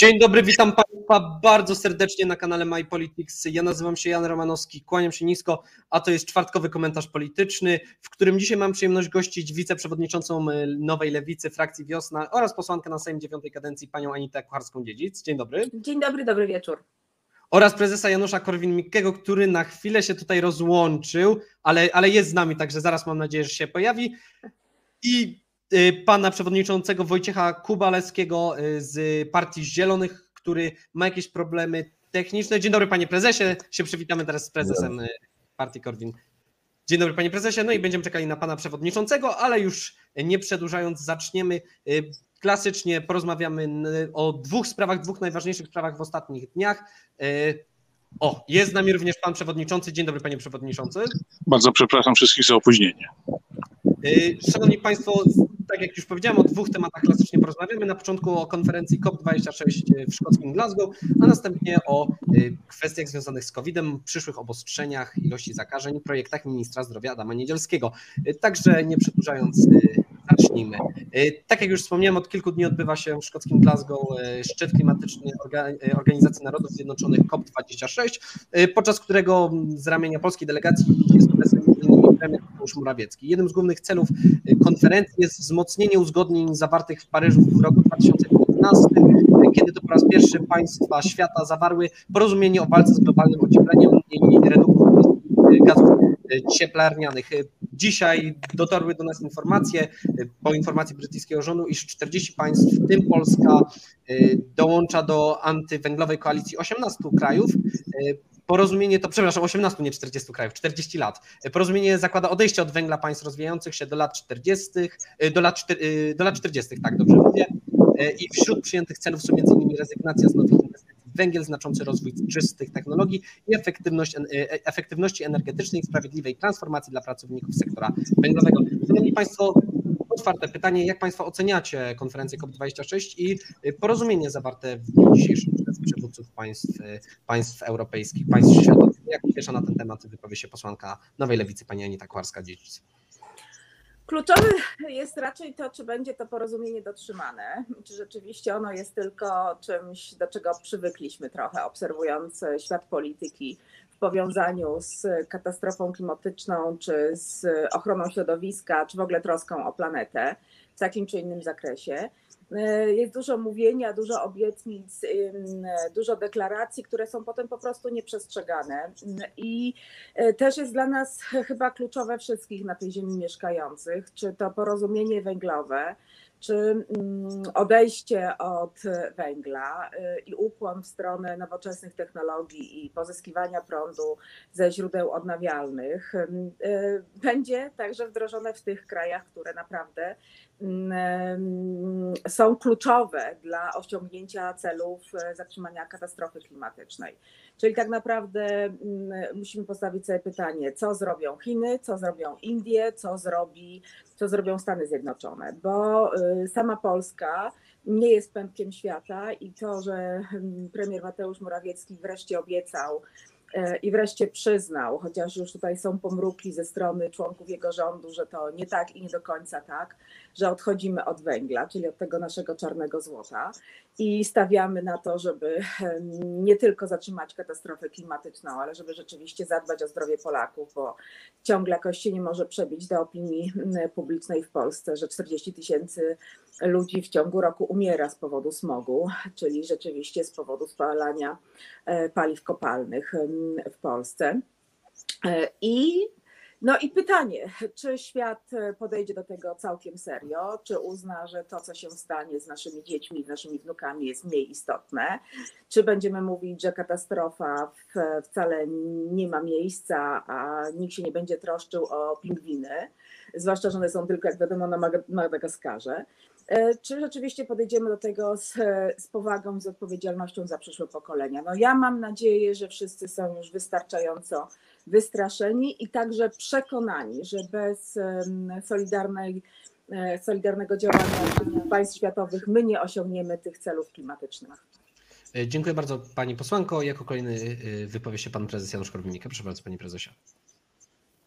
Dzień dobry, witam Państwa bardzo serdecznie na kanale My Politics. Ja nazywam się Jan Romanowski, kłaniam się nisko, a to jest czwartkowy komentarz polityczny, w którym dzisiaj mam przyjemność gościć wiceprzewodniczącą e, Nowej Lewicy, frakcji Wiosna oraz posłankę na Sejm dziewiątej kadencji, panią Anitę Kucharską-Dziedzic. Dzień dobry. Dzień dobry, dobry wieczór. Oraz prezesa Janusza Korwin-Mikkego, który na chwilę się tutaj rozłączył, ale, ale jest z nami, także zaraz mam nadzieję, że się pojawi. I pana przewodniczącego Wojciecha Kubalewskiego y, z Partii Zielonych, który ma jakieś problemy techniczne. Dzień dobry panie prezesie, się przywitamy teraz z prezesem y, Partii Korwin. Dzień dobry panie prezesie, no i będziemy czekali na pana przewodniczącego, ale już nie przedłużając zaczniemy. Klasycznie porozmawiamy o dwóch sprawach, dwóch najważniejszych sprawach w ostatnich dniach. O, jest z nami również pan przewodniczący. Dzień dobry panie przewodniczący. Bardzo przepraszam wszystkich za opóźnienie. Szanowni Państwo, tak jak już powiedziałem, o dwóch tematach klasycznie porozmawiamy. Na początku o konferencji COP26 w szkockim Glasgow, a następnie o y, kwestiach związanych z COVID-em, przyszłych obostrzeniach, ilości zakażeń, projektach ministra zdrowia Adama Niedzielskiego. Y, także nie przedłużając, y, zacznijmy. Tak jak już wspomniałem, od kilku dni odbywa się w szkockim Glasgow szczyt klimatyczny Organizacji Narodów Zjednoczonych COP26, podczas którego z ramienia polskiej delegacji jest obecny premier Mateusz Morawiecki. Jednym z głównych celów y, konferencji jest wzmocnienie uzgodnień zawartych w Paryżu w roku 2015, kiedy to po raz pierwszy państwa świata zawarły porozumienie o walce z globalnym ociepleniem i redukcji gazów y, cieplarnianych. Dzisiaj dotarły do nas informacje, y, po informacji brytyjskiego rządu, iż 40 państw, w tym Polska, dołącza do antywęglowej koalicji 18 krajów. Porozumienie to, przepraszam, 18, nie 40 krajów, 40 lat. Porozumienie zakłada odejście od węgla państw rozwijających się do lat 40, y, do lat, y, do lat 40, tak dobrze mówię. Y, I wśród przyjętych celów są m.in. rezygnacja z nowych inwestycji węgiel, znaczący rozwój czystych technologii i efektywność, efektywności energetycznej, sprawiedliwej transformacji dla pracowników sektora węglowego. Szanowni Państwo, otwarte pytanie, jak Państwo oceniacie konferencję COP26 i porozumienie zawarte w dniu dzisiejszym przez przywódców państw, państw europejskich, państw światowych? Jak pierwsza na ten temat wypowie się posłanka Nowej Lewicy, pani Anita Kwarska-Dziedzic? Kluczowe jest raczej to, czy będzie to porozumienie dotrzymane, czy rzeczywiście ono jest tylko czymś, do czego przywykliśmy trochę, obserwując świat polityki w powiązaniu z katastrofą klimatyczną, czy z ochroną środowiska, czy w ogóle troską o planetę w takim czy innym zakresie. Jest dużo mówienia, dużo obietnic, dużo deklaracji, które są potem po prostu nieprzestrzegane. I e, też jest dla nas chyba kluczowe wszystkich na tej ziemi mieszkających, czy to porozumienie węglowe, czy mm, odejście od węgla y, i ukłon w stronę nowoczesnych technologii i pozyskiwania prądu ze źródeł odnawialnych będzie także wdrożone w tych krajach, które naprawdę są kluczowe dla osiągnięcia celów y, zatrzymania katastrofy klimatycznej. Czyli tak naprawdę mm, musimy postawić sobie pytanie, co zrobią Chiny, co zrobią Indie, co, zrobi, co zrobią Stany Zjednoczone, bo y, sama Polska nie jest pępkiem świata i to, że mm, premier Mateusz Morawiecki wreszcie obiecał, E, i wreszcie przyznał, chociaż już tutaj są pomruki ze strony członków jego rządu, że to nie tak i nie do końca tak, że odchodzimy od węgla, czyli od tego naszego czarnego złota i stawiamy na to, żeby nie tylko zatrzymać katastrofę klimatyczną, ale żeby rzeczywiście zadbać o zdrowie Polaków, bo ciągle jakoś nie może przebić do opinii publicznej w Polsce, że 40 tysięcy ludzi w ciągu roku umiera z powodu smogu, czyli rzeczywiście z powodu spalania e, paliw kopalnych w Polsce. E, I no i pytanie, czy świat podejdzie do tego całkiem serio, czy uzna, że to, co się stanie z naszymi dziećmi, z naszymi wnukami jest mniej istotne, czy będziemy mówić, że katastrofa wcale nie ma miejsca, a nikt się nie będzie troszczył o pingwiny, zwłaszcza, że one są tylko, jak wiadomo, na Madagaskarze. E, czy rzeczywiście podejdziemy do tego z, z powagą, z odpowiedzialnością za przyszłe pokolenia? No ja mam nadzieję, że wszyscy są już wystarczająco wystraszeni i także przekonani, że bez solidarnej, e, solidarnego działania państw światowych my nie osiągniemy tych celów klimatycznych. E, dziękuję bardzo Pani posłanko. Jako kolejny wypowie się Pan Prezes Janusz Korwin-Mikke. Proszę bardzo Panie Prezesie.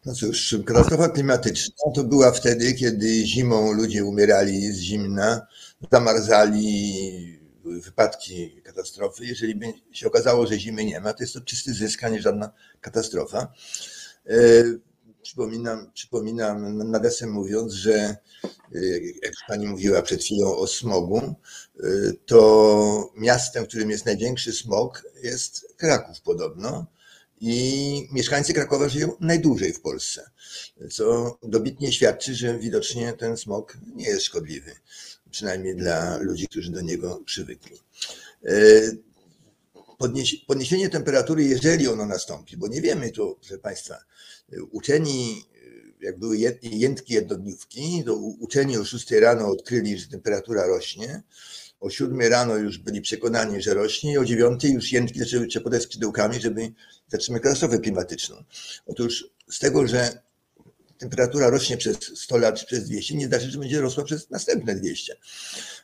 No cóż, katastrofa klimatyczna to była wtedy, kiedy zimą ludzie umierali z zimna, zamarzali były wypadki, katastrofy. Jeżeli by się okazało, że zimy nie ma, to jest to czysty zysk, a nie żadna katastrofa. E, przypominam, przypominam nawiasem mówiąc, że e, jak pani mówiła przed chwilą o smogu, e, to miastem, w którym jest największy smog jest Kraków podobno i mieszkańcy Krakowa żyją najdłużej w Polsce, co dobitnie świadczy, że widocznie ten smog nie jest szkodliwy, przynajmniej dla ludzi, którzy do niego przywykli. E, podniesienie temperatury, jeżeli ono nastąpi, bo nie wiemy to, proszę Państwa, uczeni, jak były jętki jednodniówki, to uczeni o 6 rano odkryli, że temperatura rośnie, o 7 rano już byli przekonani, że rośnie i o 9 już jętki zaczęły trzepotać skrzydełkami, żeby zatrzymać katastrofę klimatyczną. Otóż z tego, że temperatura rośnie przez 100 lat czy przez 200, nie znaczy, że będzie rosła przez następne 200.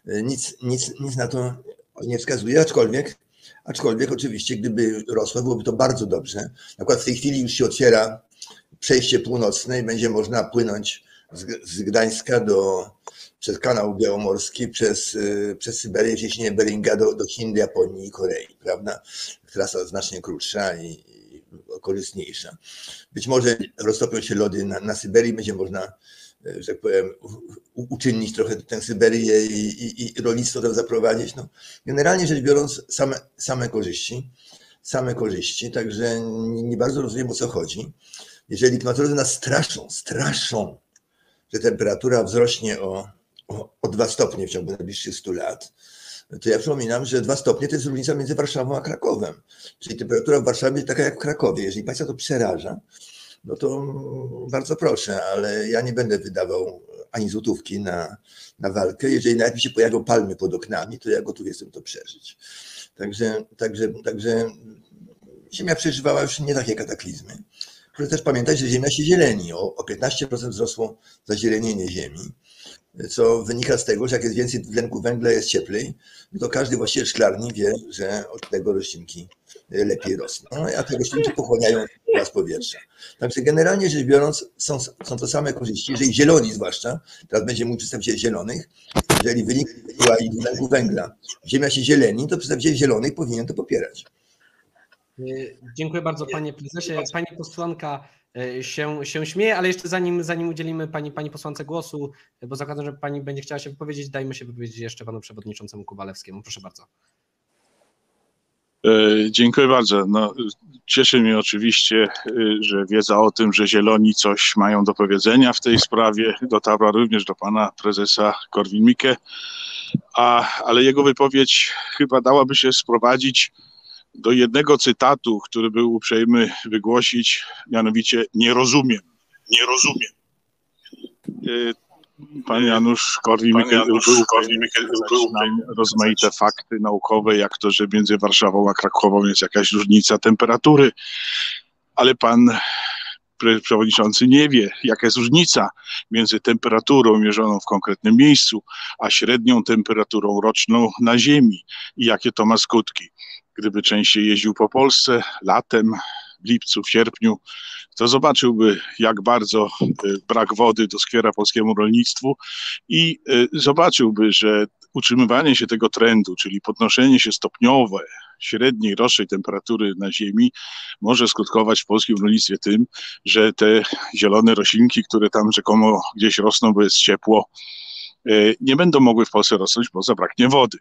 Nic, nic, nic na to nie wskazuje, aczkolwiek, aczkolwiek oczywiście, gdyby rosła, byłoby to bardzo dobrze. Na przykład w tej chwili już się otwiera przejście północne i będzie można płynąć z, Gdańska do, przez kanał białomorski, przez, y, przez Syberię, cieśninę Beringa do, do Chin, Japonii i Korei, prawda? Trasa znacznie krótsza i korzystniejsza. Być może roztopią się lody na, na Syberii, będzie można, y, że tak powiem, uczynnić trochę tę Syberię i, i, i rolnictwo tam zaprowadzić. No, generalnie rzecz biorąc, same, same korzyści, same korzyści, także nie, nie bardzo rozumiem o co chodzi. Jeżeli klimatolodzy nas straszą, straszą, że temperatura wzrośnie o o, o 2 stopnie w ciągu najbliższych 100 lat, to ja przypominam, że 2 stopnie to jest różnica między Warszawą a Krakowem. Czyli temperatura w Warszawie jest taka jak w Krakowie. Jeżeli Państwa to przeraża, no to bardzo proszę, ale ja nie będę wydawał ani złotówki na, na walkę. Jeżeli nawet mi się pojawią palmy pod oknami, to ja gotów jestem to przeżyć. Także, także, także Ziemia przeżywała już nie takie kataklizmy. Proszę też pamiętać, że Ziemia się zieleni. O, o 15% wzrosło zazielenienie Ziemi co wynika z tego, że jak jest więcej tlenku węgla, jest cieplej, to każdy właściciel szklarni wie, że od tego roślinki lepiej rosną, no, a te roślinki pochłaniają gaz powietrza. Także generalnie rzecz biorąc są, są to same korzyści, jeżeli zieloni zwłaszcza, teraz będzie mój przedstawiciel zielonych, jeżeli wynik była i dwutlenku węgla, ziemia się zieleni, to przedstawiciel zielonych powinien to popierać. Dziękuję bardzo panie prezesie. Pani posłanka E, się, się śmieje, ale jeszcze zanim, zanim udzielimy pani, pani posłance głosu, bo zakładam, że pani będzie chciała się wypowiedzieć, dajmy się wypowiedzieć jeszcze panu przewodniczącemu Kubalewskiemu. Proszę bardzo. E, dziękuję bardzo. No, cieszy mnie oczywiście, e, że wiedza o tym, że Zieloni coś mają do powiedzenia w tej sprawie dotarła również do pana prezesa Korwin-Mikke, ale jego wypowiedź chyba dałaby się sprowadzić do jednego cytatu, który był uprzejmy wygłosić, mianowicie nie rozumiem, nie rozumiem. Y, pan Janusz Korwin-Mikke był nam rozmaite fakty naukowe, jak to, że między Warszawą a Krakową jest jakaś różnica temperatury, ale pan przewodniczący nie wie, jaka jest różnica między temperaturą mierzoną w konkretnym miejscu, a średnią temperaturą roczną na Ziemi i jakie to ma skutki. Gdyby częściej jeździł po Polsce latem, w lipcu, w sierpniu, to zobaczyłby, jak bardzo y, brak wody doskwiera polskiemu rolnictwu i y, zobaczyłby, że utrzymywanie się tego trendu, czyli podnoszenie się stopniowe średniej rocznej temperatury na Ziemi może skutkować w polskim rolnictwie tym, że te zielone roślinki, które tam rzekomo gdzieś rosną, bo jest ciepło, y, nie będą mogły w Polsce rosnąć, bo zabraknie wody.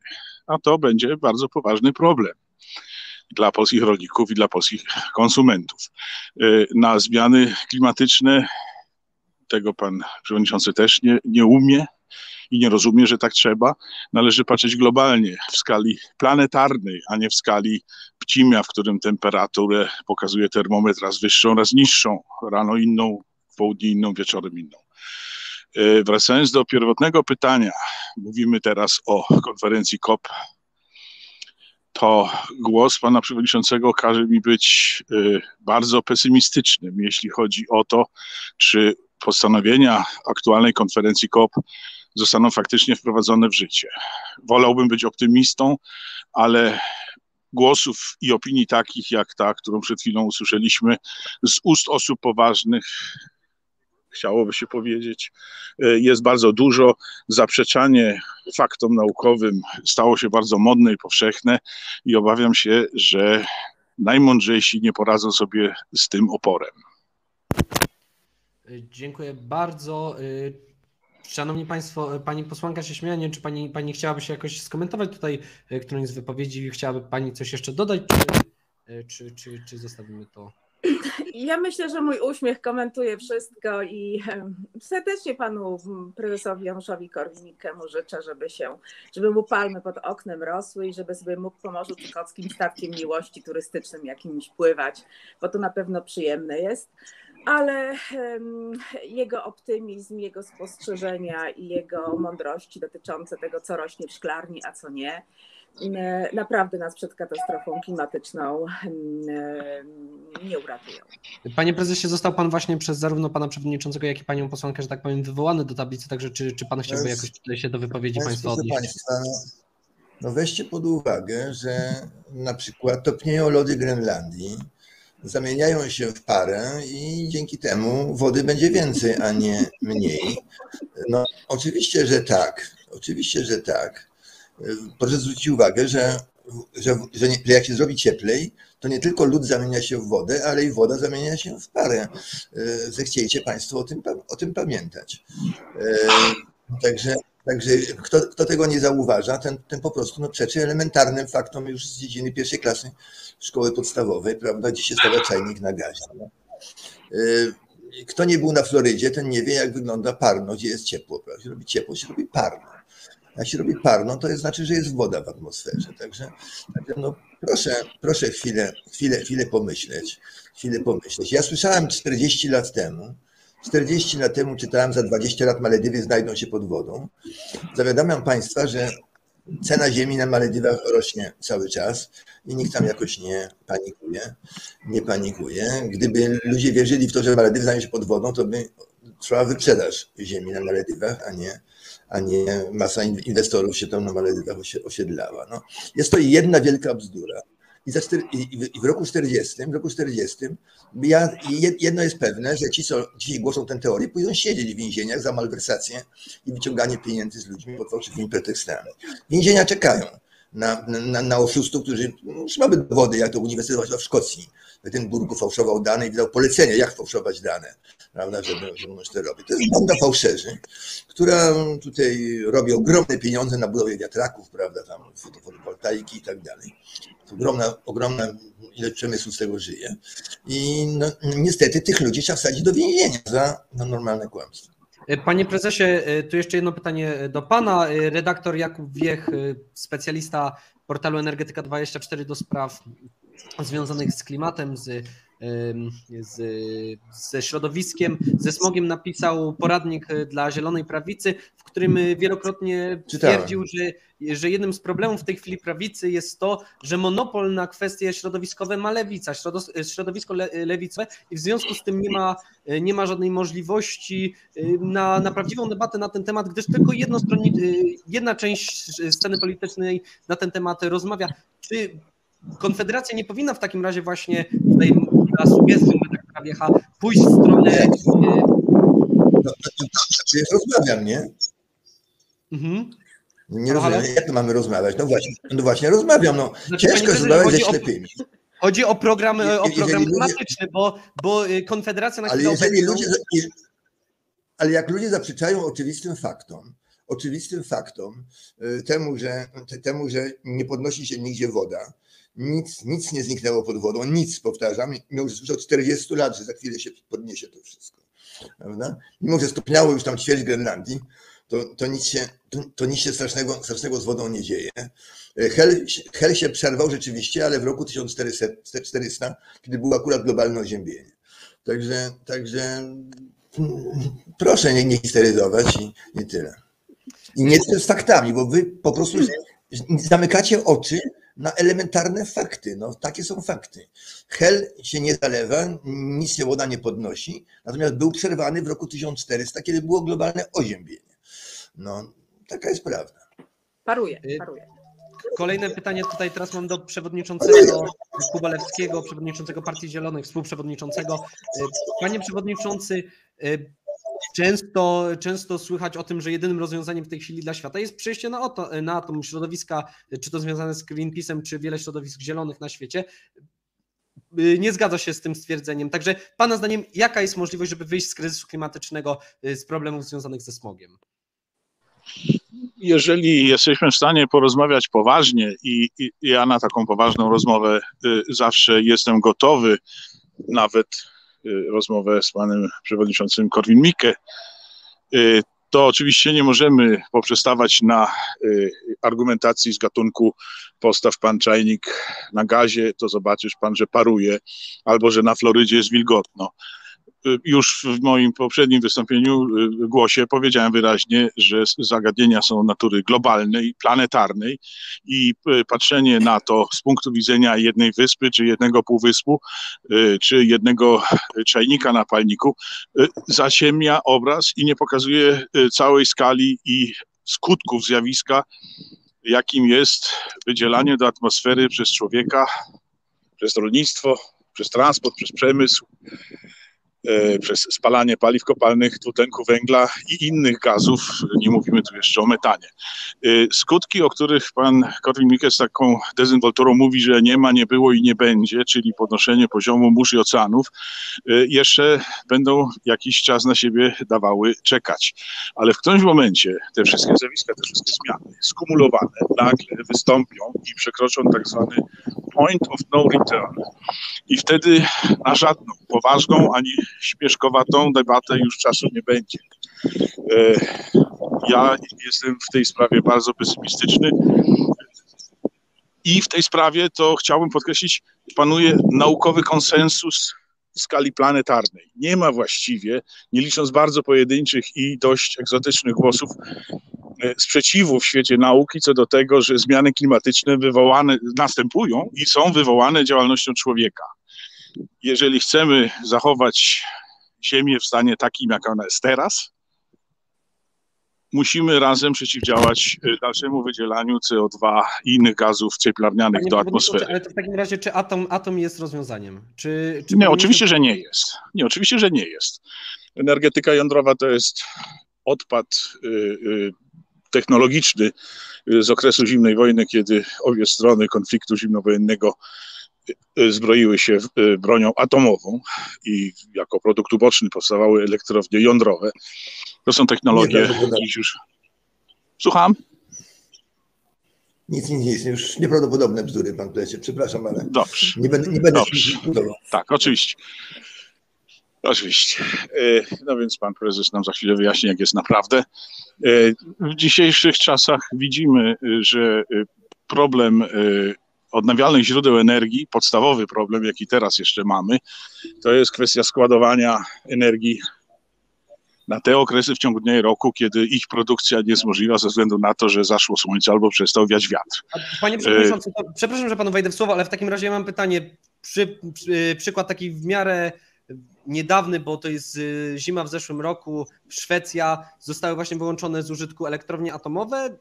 A to będzie bardzo poważny problem dla polskich rolników i dla polskich konsumentów. E, na zmiany klimatyczne tego pan przewodniczący też nie, nie umie i nie rozumie, że tak trzeba. Należy patrzeć globalnie, w skali planetarnej, a nie w skali pcimia, w którym temperaturę pokazuje termometr raz wyższą, raz niższą, rano inną, w południe inną, wieczorem inną. E, wracając do pierwotnego pytania, mówimy teraz o konferencji COP to głos pana przewodniczącego każe mi być y, bardzo pesymistycznym, jeśli chodzi o to, czy postanowienia aktualnej konferencji COP zostaną faktycznie wprowadzone w życie. Wolałbym być optymistą, ale głosów i opinii takich jak ta, którą przed chwilą usłyszeliśmy z ust osób poważnych, chciałoby się powiedzieć, e, jest bardzo dużo. Zaprzeczanie faktom naukowym stało się bardzo modne i powszechne i obawiam się, że najmądrzejsi nie poradzą sobie z tym oporem. Dziękuję bardzo. Szanowni Państwo, Pani posłanka się śmieje, nie, czy pani, pani chciałaby się jakoś skomentować tutaj którąś z wypowiedzi, chciałaby Pani coś jeszcze dodać, czy, czy, czy, czy zostawimy to? Ja myślę, że mój uśmiech komentuje wszystko i serdecznie panu prezesowi Januszowi Korwin-Mikkemu życzę, żeby się, żeby mu palmy pod oknem rosły i żeby sobie mógł po Morzu Czykockim statkiem miłości turystycznym jakimś pływać, bo to na pewno przyjemne jest. Ale jego optymizm, jego spostrzeżenia i jego mądrości dotyczące tego, co rośnie w szklarni, a co nie, naprawdę nas przed katastrofą klimatyczną nie uratują. Panie prezesie, został pan właśnie przez zarówno pana przewodniczącego, jak i panią posłankę, że tak powiem, wywołany do tablicy, także czy, czy pan chciałby jakoś tutaj się do wypowiedzi państwa odnieść? Państwa, no weźcie pod uwagę, że na przykład topnieją lody Grenlandii, zamieniają się w parę i dzięki temu wody będzie więcej, a nie mniej. No oczywiście, że tak. Oczywiście, że tak proszę zwrócić uwagę, że, że, że, nie, że, jak się zrobi cieplej, to nie tylko lód zamienia się w wodę, ale i woda zamienia się w parę. E, zechciejcie Państwo o tym, o tym pamiętać. E, także, także kto, kto tego nie zauważa, ten, ten po prostu no, przeczy elementarnym faktom już z dziedziny pierwszej klasy szkoły podstawowej, prawda, gdzie się stawia czajnik na gazie. No. E, kto nie był na Florydzie, ten nie wie, jak wygląda parno, gdzie jest ciepło. Prawda? Się robi ciepło, się robi parno. Jak się robi parno, to jest znaczy, że jest woda w atmosferze. Także no proszę, proszę chwilę, chwilę, chwilę pomyśleć, chwilę pomyśleć. Ja słyszałem 40 lat temu, 40 lat temu czytałem, za 20 lat Maledywy znajdą się pod wodą. Zawiadamiam Państwa, że cena ziemi na Maledywach rośnie cały czas i nikt tam jakoś nie panikuje. Nie panikuje. Gdyby ludzie wierzyli w to, że Maledywy znajdą się pod wodą, to by trwała wyprzedaż ziemi na Maledywach, a nie a nie masa inwestorów się tam na Maledywach osiedlała. No, jest to jedna wielka bzdura. I, za i w roku 40, w roku 40 ja, jedno jest pewne, że ci, co dzisiaj głoszą tę teorię, pójdą siedzieć w więzieniach za malwersację i wyciąganie pieniędzy z ludźmi pod fałszywymi pretekstami. Więzienia czekają na, na, na oszustów, którzy mamy dowody, jak to Uniwersytet w Szkocji. Edynburgu fałszował dane i wydał polecenie, jak fałszować dane, prawda, żeby, żeby mąż to robić. To jest banda fałszerzy, która tutaj robi ogromne pieniądze na budowie wiatraków, prawda, tam fotowoltaiki i tak dalej. Ogromna, ogromna ile przemysłu z tego żyje. I no, niestety tych ludzi trzeba wsadzić do więzienia za no, normalne kłamstwo. Panie prezesie, tu jeszcze jedno pytanie do pana. Redaktor Jakub Wiech, specjalista portalu Energetyka24 do spraw związanych z klimatem, z, z, ze środowiskiem, ze smogiem napisał poradnik dla Zielonej Prawicy, w którym wielokrotnie twierdził, że, że jednym z problemów w tej chwili prawicy jest to, że monopol na kwestie środowiskowe ma lewica, środowisko lewicowe i w związku z tym nie ma, nie ma żadnej możliwości na, na prawdziwą debatę na ten temat, gdyż tylko jedna część sceny politycznej na ten temat rozmawia. Czy Konfederacja nie powinna w takim razie właśnie tutaj na sugestię redaktora Wiecha pójść w stronę... No, no, rozmawiam, nie? Mhm. Nie rozumiem, jak to mamy rozmawiać? No właśnie, no właśnie rozmawiam. No. Znaczy, Ciężko rozmawiać ze ślepymi. Chodzi o program, o program klimatyczny, bo, bo y, Konfederacja na ale jeżeli ludzie, Ale jak ludzie zaprzeczają oczywistym faktom, oczywistym faktom, temu, że, temu, że nie podnosi się nigdzie woda, nic, nic nie zniknęło pod wodą, nic, powtarzam, mimo że od 40 lat, że za chwilę się podniesie to wszystko. Prawda? Mimo, że stopniało już tam ćwierć Grenlandii, to, to, nic się, to, to nic się strasznego, strasznego z wodą nie dzieje. Hel, hel się przerwał rzeczywiście, ale w roku 1400, kiedy było akurat globalne oziębienie. Także, także proszę nie, nie histeryzować i nie tyle. I nie z faktami, bo wy po prostu zamykacie oczy na elementarne fakty. No, takie są fakty. Hel się nie zalewa, nic się woda nie podnosi, natomiast był przerwany w roku 1400, kiedy było globalne oziębienie. No, taka jest prawda. Paruje, y, paruje. Kolejne pytanie tutaj teraz mam do przewodniczącego Kubalewskiego, przewodniczącego Partii Zielonych, współprzewodniczącego. Y, panie przewodniczący, y, często, często słychać o tym, że jedynym rozwiązaniem w tej chwili dla świata jest przejście na, oto, na atom. Środowiska, czy to związane z Greenpeace'em, czy wiele środowisk zielonych na świecie, y, nie zgadza się z tym stwierdzeniem. Także Pana zdaniem, jaka jest możliwość, żeby wyjść z kryzysu klimatycznego, y, z problemów związanych ze smogiem? jeżeli jesteśmy w stanie porozmawiać poważnie i, i, ja na taką poważną rozmowę y, zawsze jestem gotowy, nawet rozmowę z panem przewodniczącym Korwin-Mikke, y, to oczywiście nie możemy poprzestawać na y, argumentacji z gatunku postaw pan czajnik na gazie, to zobaczysz pan, że paruje, albo że na Florydzie jest wilgotno. Y, już w moim poprzednim wystąpieniu y, głosie powiedziałem wyraźnie, że zagadnienia są natury globalnej, planetarnej i y, patrzenie na to z punktu widzenia jednej wyspy, czy jednego półwyspu, czy jednego czajnika na palniku, zaciemnia obraz i nie pokazuje całej skali i skutków zjawiska, jakim jest wydzielanie do atmosfery przez człowieka, przez rolnictwo, przez transport, przez przemysł, przez spalanie paliw kopalnych, dwutlenku węgla i innych gazów. Nie mówimy tu jeszcze o metanie. E, skutki, o których pan Korwin-Mikke z taką dezynwolturą mówi, że nie ma, nie było i nie będzie, czyli podnoszenie poziomu mórz i oceanów, e, jeszcze będą jakiś czas na siebie dawały czekać. Ale w którymś momencie te wszystkie zjawiska, te wszystkie zmiany skumulowane nagle wystąpią i przekroczą tak zwany point of no return. I wtedy na żadną poważną ani śmieszkowatą debatę już czasu nie będzie. E, ja jestem w tej sprawie bardzo pesymistyczny. I w tej sprawie to chciałbym podkreślić, panuje naukowy konsensus w skali planetarnej. Nie ma właściwie, nie licząc bardzo pojedynczych i dość egzotycznych głosów, e, sprzeciwu w świecie nauki co do tego, że zmiany klimatyczne wywołane następują i są wywołane działalnością człowieka jeżeli chcemy zachować Ziemię w stanie takim, jak ona jest teraz, musimy razem przeciwdziałać y, dalszemu wydzielaniu CO2 i innych gazów cieplarnianych do atmosfery. Ale to w takim razie, czy atom, atom jest rozwiązaniem? Czy, czy nie, oczywiście, że nie jest. Nie, oczywiście, że nie jest. Energetyka jądrowa to jest odpad y, y, technologiczny z okresu zimnej wojny, kiedy obie strony konfliktu zimnowojennego zbroiły się y, bronią atomową i jako produkt uboczny powstawały elektrownie jądrowe. To są technologie dziś już. Słucham? Nic, nic, nic. Już nieprawdopodobne bzdury, pan plecie. Przepraszam, ale Dobrze. nie będę, nie będę Dobrze. Tak, oczywiście. Oczywiście. Y, no więc pan prezes nam za chwilę wyjaśni, jak jest naprawdę. W dzisiejszych czasach widzimy, że problem odnawialnych źródeł energii, podstawowy problem, jaki teraz jeszcze mamy, to jest kwestia składowania energii na te okresy w ciągu dnia i roku, kiedy ich produkcja nie jest możliwa ze względu na to, że zaszło słońce albo przestał wiać wiatr. Panie Przewodniczący, przepraszam, że Panu wejdę w słowo, ale w takim razie mam pytanie, przy, przy, przykład taki w miarę niedawny, bo to jest y, zima w zeszłym roku, Szwecja, zostały właśnie wyłączone z użytku elektrownie atomowe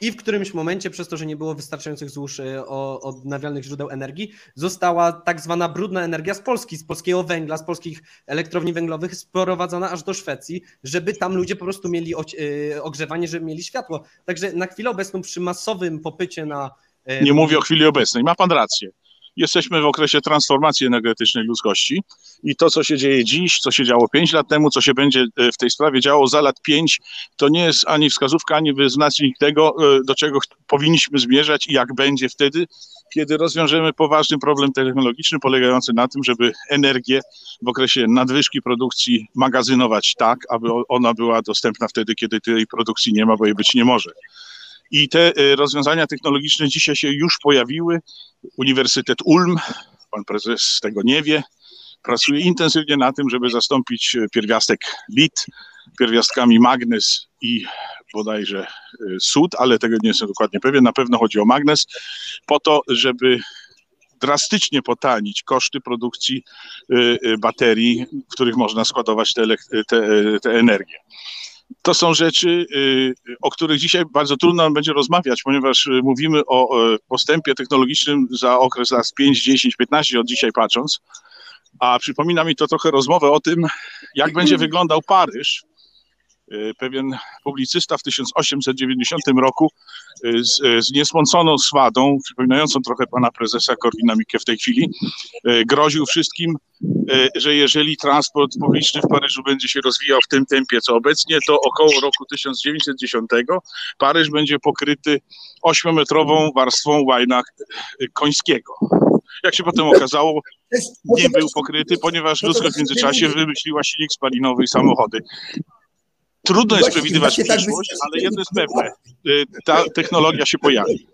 i w którymś momencie, przez to, że nie było wystarczających złóż e, odnawialnych źródeł energii, została tak zwana brudna energia z Polski, z polskiego węgla, z polskich elektrowni węglowych sprowadzona aż do Szwecji, żeby tam ludzie po prostu mieli e, ogrzewanie, żeby mieli światło. Także na chwilę obecną przy masowym popycie na... E, nie mówię o chwili obecnej, ma pan rację jesteśmy w okresie transformacji energetycznej ludzkości i to, co się dzieje dziś, co się działo 5 lat temu, co się będzie e, w tej sprawie działo za lat 5, to nie jest ani wskazówka, ani wyznacznik tego, e, do czego powinniśmy zmierzać i jak będzie wtedy, kiedy rozwiążemy poważny problem technologiczny polegający na tym, żeby energię w okresie nadwyżki produkcji magazynować tak, aby ona była dostępna wtedy, kiedy tej produkcji nie ma, bo jej być nie może. I te e, rozwiązania technologiczne dzisiaj się już pojawiły. Uniwersytet Ulm, pan prezes tego nie wie, pracuje intensywnie na tym, żeby zastąpić e, pierwiastek lit pierwiastkami magnez i bodajże e, sód, ale tego nie jestem dokładnie pewien. Na pewno chodzi o magnez, po to, żeby drastycznie potanić koszty produkcji baterii, w których można składować tę energię to są rzeczy, y, o których dzisiaj bardzo trudno nam będzie rozmawiać, ponieważ y, mówimy o postępie technologicznym za okres lat 5, 10, 15 od dzisiaj patrząc. A przypomina mi to trochę rozmowę o tym, jak będzie wyglądał Paryż. Y, pewien publicysta w 1890 roku y, z, y, z niesmąconą swadą, przypominającą trochę pana prezesa Korwina Mikke w tej chwili, groził wszystkim, że jeżeli transport publiczny w Paryżu będzie się rozwijał w tym tempie, co obecnie, to około roku 1910 Paryż będzie pokryty ośmiometrową warstwą łajna końskiego. Jak się potem okazało, nie był pokryty, ponieważ ludzkość w międzyczasie wymyśliła silnik spalinowy i samochody. Trudno jest przewidywać tak przyszłość, ale jedno jest pewne, y, ta technologia się pojawi.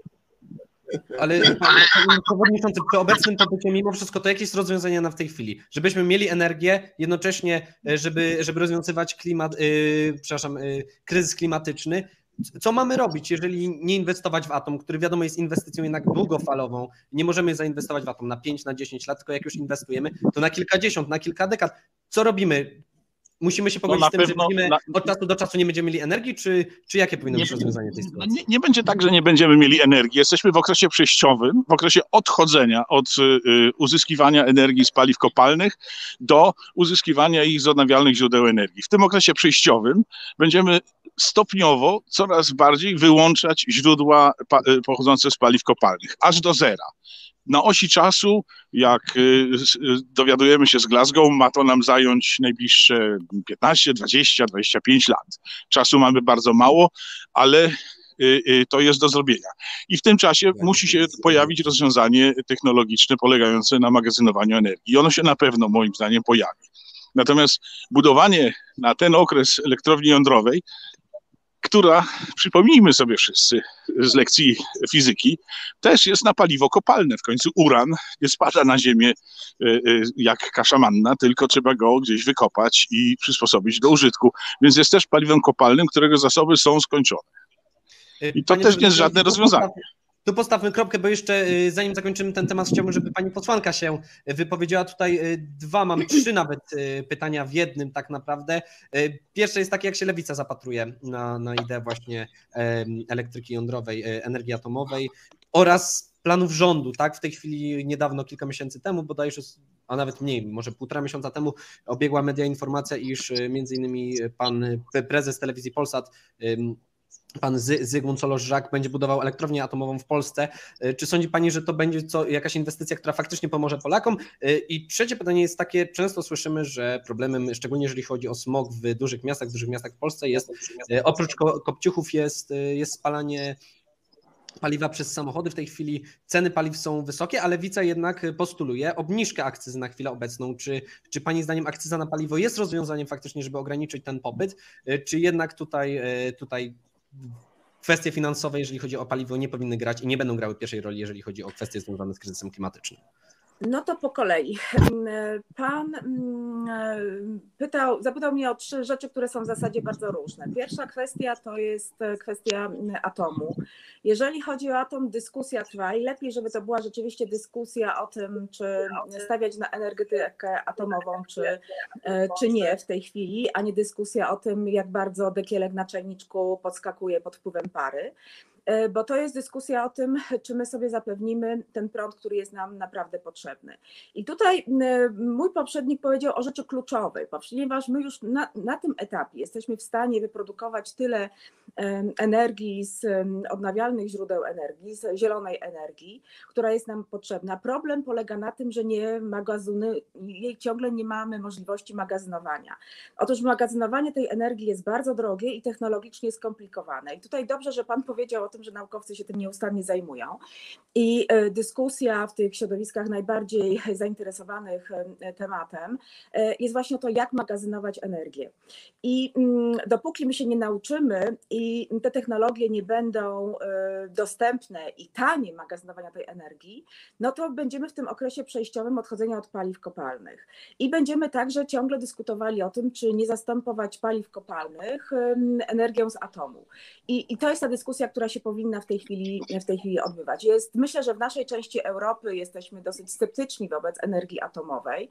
Ale panie przewodniczący, przy obecnym popycie mimo wszystko to jakieś rozwiązania na w tej chwili, żebyśmy mieli energię, jednocześnie, e, żeby, żeby rozwiązywać klimat, yy, przepraszam, yy, kryzys klimatyczny, co mamy robić, jeżeli nie inwestować w atom, który wiadomo jest inwestycją jednak długofalową? Nie możemy zainwestować w atom na 5, na 10 lat, tylko jak już inwestujemy, to na kilkadziesiąt, na kilka dekad. Co robimy? Musimy się pogodzić no z tym, pewno, że na... od czasu do czasu nie będziemy mieli energii, czy, czy jakie powinno nie, być rozwiązanie tej sytuacji? Nie, nie, będzie tak, że nie będziemy mieli energii. Jesteśmy w okresie przejściowym, w okresie odchodzenia od y, uzyskiwania energii z paliw kopalnych do uzyskiwania ich z odnawialnych źródeł energii. W tym okresie przejściowym będziemy stopniowo coraz bardziej wyłączać źródła y, pochodzące z paliw kopalnych, aż do zera. Na osi czasu, jak y, y, dowiadujemy się z Glasgow, ma to nam zająć najbliższe 15, 20, 25 lat. Czasu mamy bardzo mało, ale to jest do zrobienia. I w tym czasie musi się pojawić rozwiązanie technologiczne polegające na magazynowaniu energii. I ono się na pewno, moim zdaniem, pojawi. Natomiast budowanie na ten okres elektrowni jądrowej która, przypomnijmy sobie wszyscy z lekcji fizyki, też jest na paliwo kopalne. W końcu uran nie spada na ziemię e, e, jak kasza manna, tylko trzeba go gdzieś wykopać i przysposobić do użytku. Więc jest też paliwem kopalnym, którego zasoby są skończone. I to Panie też nie jest żadne rozwiązanie. Tu postawmy kropkę, bo jeszcze y, zanim zakończymy ten temat, chciałbym, żeby pani posłanka się wypowiedziała. Tutaj y, dwa, mam trzy nawet y, pytania w jednym tak naprawdę. Pierwsze jest takie, jak się lewica zapatruje na, na ideę właśnie elektryki jądrowej, energii atomowej oraz planów rządu, tak? W tej chwili niedawno, kilka miesięcy temu, bodajże, a nawet mniej, może półtora miesiąca temu obiegła media informacja, iż między innymi pan prezes telewizji Polsat pan Zygmunt Solosz-Żak będzie budował elektrownię atomową w Polsce. E, czy sądzi Pani, że to będzie co, jakaś inwestycja, która faktycznie pomoże Polakom? E, I trzecie pytanie jest takie, często słyszymy, że problemem, szczególnie jeżeli chodzi o smog w dużych miastach, w dużych miastach w Polsce jest, e, oprócz kopciuchów jest, jest spalanie paliwa przez samochody. W tej chwili ceny paliw są wysokie, ale Wica jednak postuluje obniżkę akcyzy na chwilę obecną. Czy, czy Pani zdaniem akcyza na paliwo jest rozwiązaniem faktycznie, żeby ograniczyć ten popyt, czy jednak tutaj, tutaj kwestie finansowe, jeżeli chodzi o paliwo, nie powinny grać i nie będą grały pierwszej roli, jeżeli chodzi o kwestie związane z kryzysem klimatycznym. No to po kolei. Pan mm, pytał, zapytał mnie o trzy rzeczy, które są w zasadzie bardzo różne. Pierwsza kwestia to jest kwestia atomu. Jeżeli chodzi o atom, dyskusja trwa i lepiej, żeby to była rzeczywiście dyskusja o tym, czy stawiać na energetykę atomową, czy, e, czy nie w tej chwili, a nie dyskusja o tym, jak bardzo dekielek na czajniczku podskakuje pod wpływem pary. E, bo to jest dyskusja o tym, czy my sobie zapewnimy ten prąd, który jest nam naprawdę potrzebny. I tutaj mój poprzednik powiedział o rzeczy kluczowej, ponieważ my już na, na tym etapie jesteśmy w stanie wyprodukować tyle energii z odnawialnych źródeł energii, z zielonej energii, która jest nam potrzebna. Problem polega na tym, że nie magazyny, jej ciągle nie mamy możliwości magazynowania. Otóż magazynowanie tej energii jest bardzo drogie i technologicznie skomplikowane. I tutaj dobrze, że Pan powiedział o tym, że naukowcy się tym nieustannie zajmują. I e, dyskusja w tych środowiskach najbardziej zainteresowanych e, tematem e, jest właśnie to, jak magazynować energię. I mm, dopóki my się nie nauczymy i te technologie nie będą dostępne i tanie magazynowania tej energii, no to będziemy w tym okresie przejściowym odchodzenia od paliw kopalnych. I będziemy także ciągle dyskutowali o tym, czy nie zastępować paliw kopalnych energią z atomu. I, i to jest ta dyskusja, która się powinna w tej chwili, w tej chwili odbywać. Jest, myślę, że w naszej części Europy jesteśmy dosyć sceptyczni wobec energii atomowej,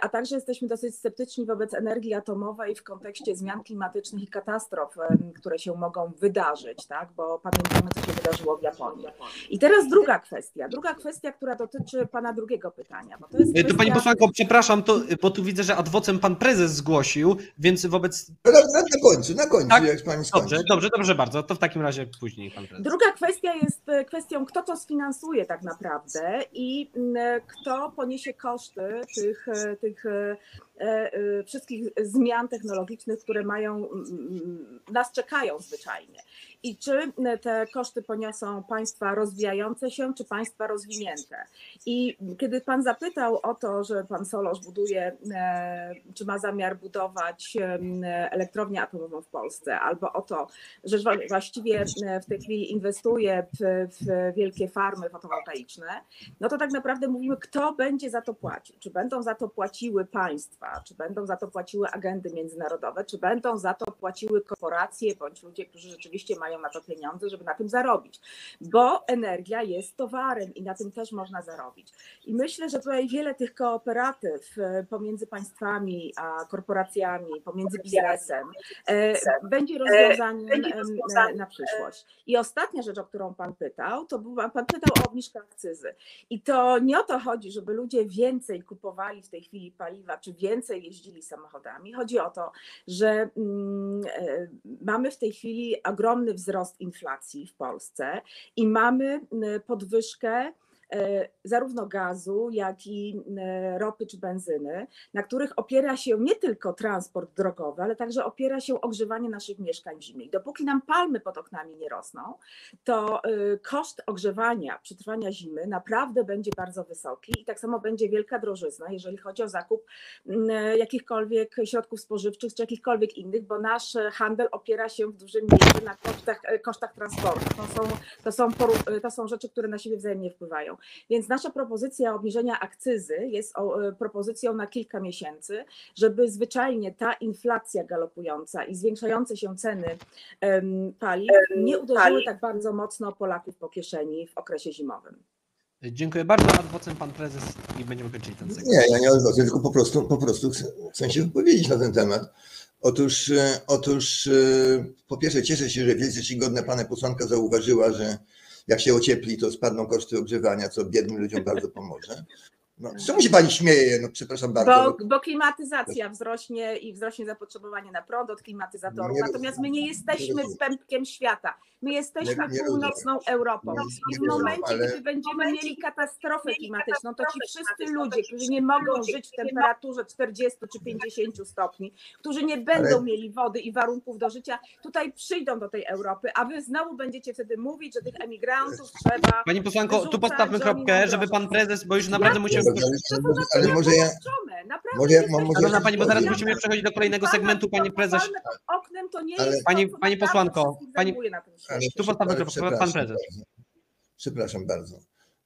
a także jesteśmy dosyć sceptyczni wobec energii atomowej w kontekście zmian klimatycznych i katastrof, które się mogą wydarzyć, tak? bo pamiętamy, co się wydarzyło w Japonii. I teraz druga kwestia, druga kwestia, która dotyczy pana drugiego pytania. Bo to jest Y, To pani kwestia- posłanko, przepraszam, to, bo tu widzę, że adwocem pan prezes zgłosił, więc wobec. Na, na, na końcu, na końcu, Tak? jak pani skończy. Dobrze, dobrze, dobrze bardzo. To w takim razie później. Druga kwestia jest e, kwestią, kto to sfinansuje tak naprawdę i mm, kto poniesie koszty tych, e, tych e, e, wszystkich zmian technologicznych, które mają, mm, nas czekają zwyczajnie. I czy mm, te koszty poniosą państwa rozwijające się, czy państwa rozwinięte. I kiedy pan zapytał o to, że pan Solosz buduje, e, czy ma zamiar budować elektrownię atomową w Polsce, albo o to, że właściwie e, w tej chwili inwestuje w, w wielkie farmy fotowoltaiczne, no to tak naprawdę mówimy, kto będzie za to płacił. Czy będą za to płaciły państwa, czy będą za to płaciły agendy międzynarodowe, czy będą za to płaciły korporacje bądź ludzie, którzy rzeczywiście mają na to pieniądze, żeby na tym zarobić. Bo energia jest towarem i na tym też można zarobić. I myślę, że tutaj wiele tych kooperatyw e, pomiędzy państwami a korporacjami, pomiędzy biznesem, e, będzie rozwiązaniem em, na przyszłość. I ostatnia rzecz, o którą Pan pytał, to był, Pan pytał o obniżkę akcyzy. I to nie o to chodzi, żeby ludzie więcej kupowali w tej chwili paliwa, czy więcej jeździli samochodami. Chodzi o to, że mm, e, mamy w tej chwili ogromny wzrost inflacji w Polsce i mamy mm, podwyżkę zarówno gazu, jak i e, ropy czy benzyny, na których opiera się nie tylko transport drogowy, ale także opiera się ogrzewanie naszych mieszkań w zimie. I dopóki nam palmy pod oknami nie rosną, to y, koszt ogrzewania, przetrwania zimy naprawdę będzie bardzo wysoki i tak samo będzie wielka drożyzna, jeżeli chodzi o zakup jakichkolwiek środków spożywczych czy jakichkolwiek innych, bo nasz e, handel opiera się w dużej mierze na kosztach, e, kosztach transportu. To są, to, są e, to są rzeczy, które na siebie wzajemnie wpływają. Więc nasza propozycja obniżenia akcyzy jest e, propozycją na kilka miesięcy, żeby zwyczajnie ta inflacja galopująca i zwiększające się ceny paliw nie uderzyły tak bardzo mocno Polaków po kieszeni w okresie zimowym. Dziękuję bardzo. Adwocem pan prezes i będziemy kończyli ten segment. Nie, ja nie odwrócę, tylko po prostu, po prostu chcę, chcę się wypowiedzieć na ten temat. Otóż, e, otóż e, po pierwsze cieszę się, że wielce czcigodna pana posłanka zauważyła, że jak się ociepli, to spadną koszty ogrzewania, co biednym ludziom bardzo pomoże. No, czemu się pani śmieje? No przepraszam bardzo. Bo, bo klimatyzacja wzrośnie i wzrośnie zapotrzebowanie na prąd od klimatyzatorów. Nie Natomiast my nie jesteśmy rozumiem. pępkiem świata. My jesteśmy Nie- nie północną Europą. Nie- I nie w momencie, ale- gdy będziemy mieli katastrofę klimatyczną, to ci wszyscy ludzie, którzy nie mogą żyć w temperaturze 40 czy 50 stopni, którzy nie będą Ale- mieli wody i warunków do życia, tutaj przyjdą do tej Europy, a wy znowu będziecie wtedy mówić, że tych emigrantów trzeba. Pani posłanko, tu postawmy kropkę, żeby pan prezes, bo już naprawdę Ja Ale, ale, może- ja, może ja- może- Szanowna pani, bo zaraz Ja- musimy przechodzić do kolejnego segmentu, panie palmy pod oknem to nie Ale- jest Pani- pani naprawdę posłanko, pani- Tu kropkę, pan prezes. Przepraszam bardzo.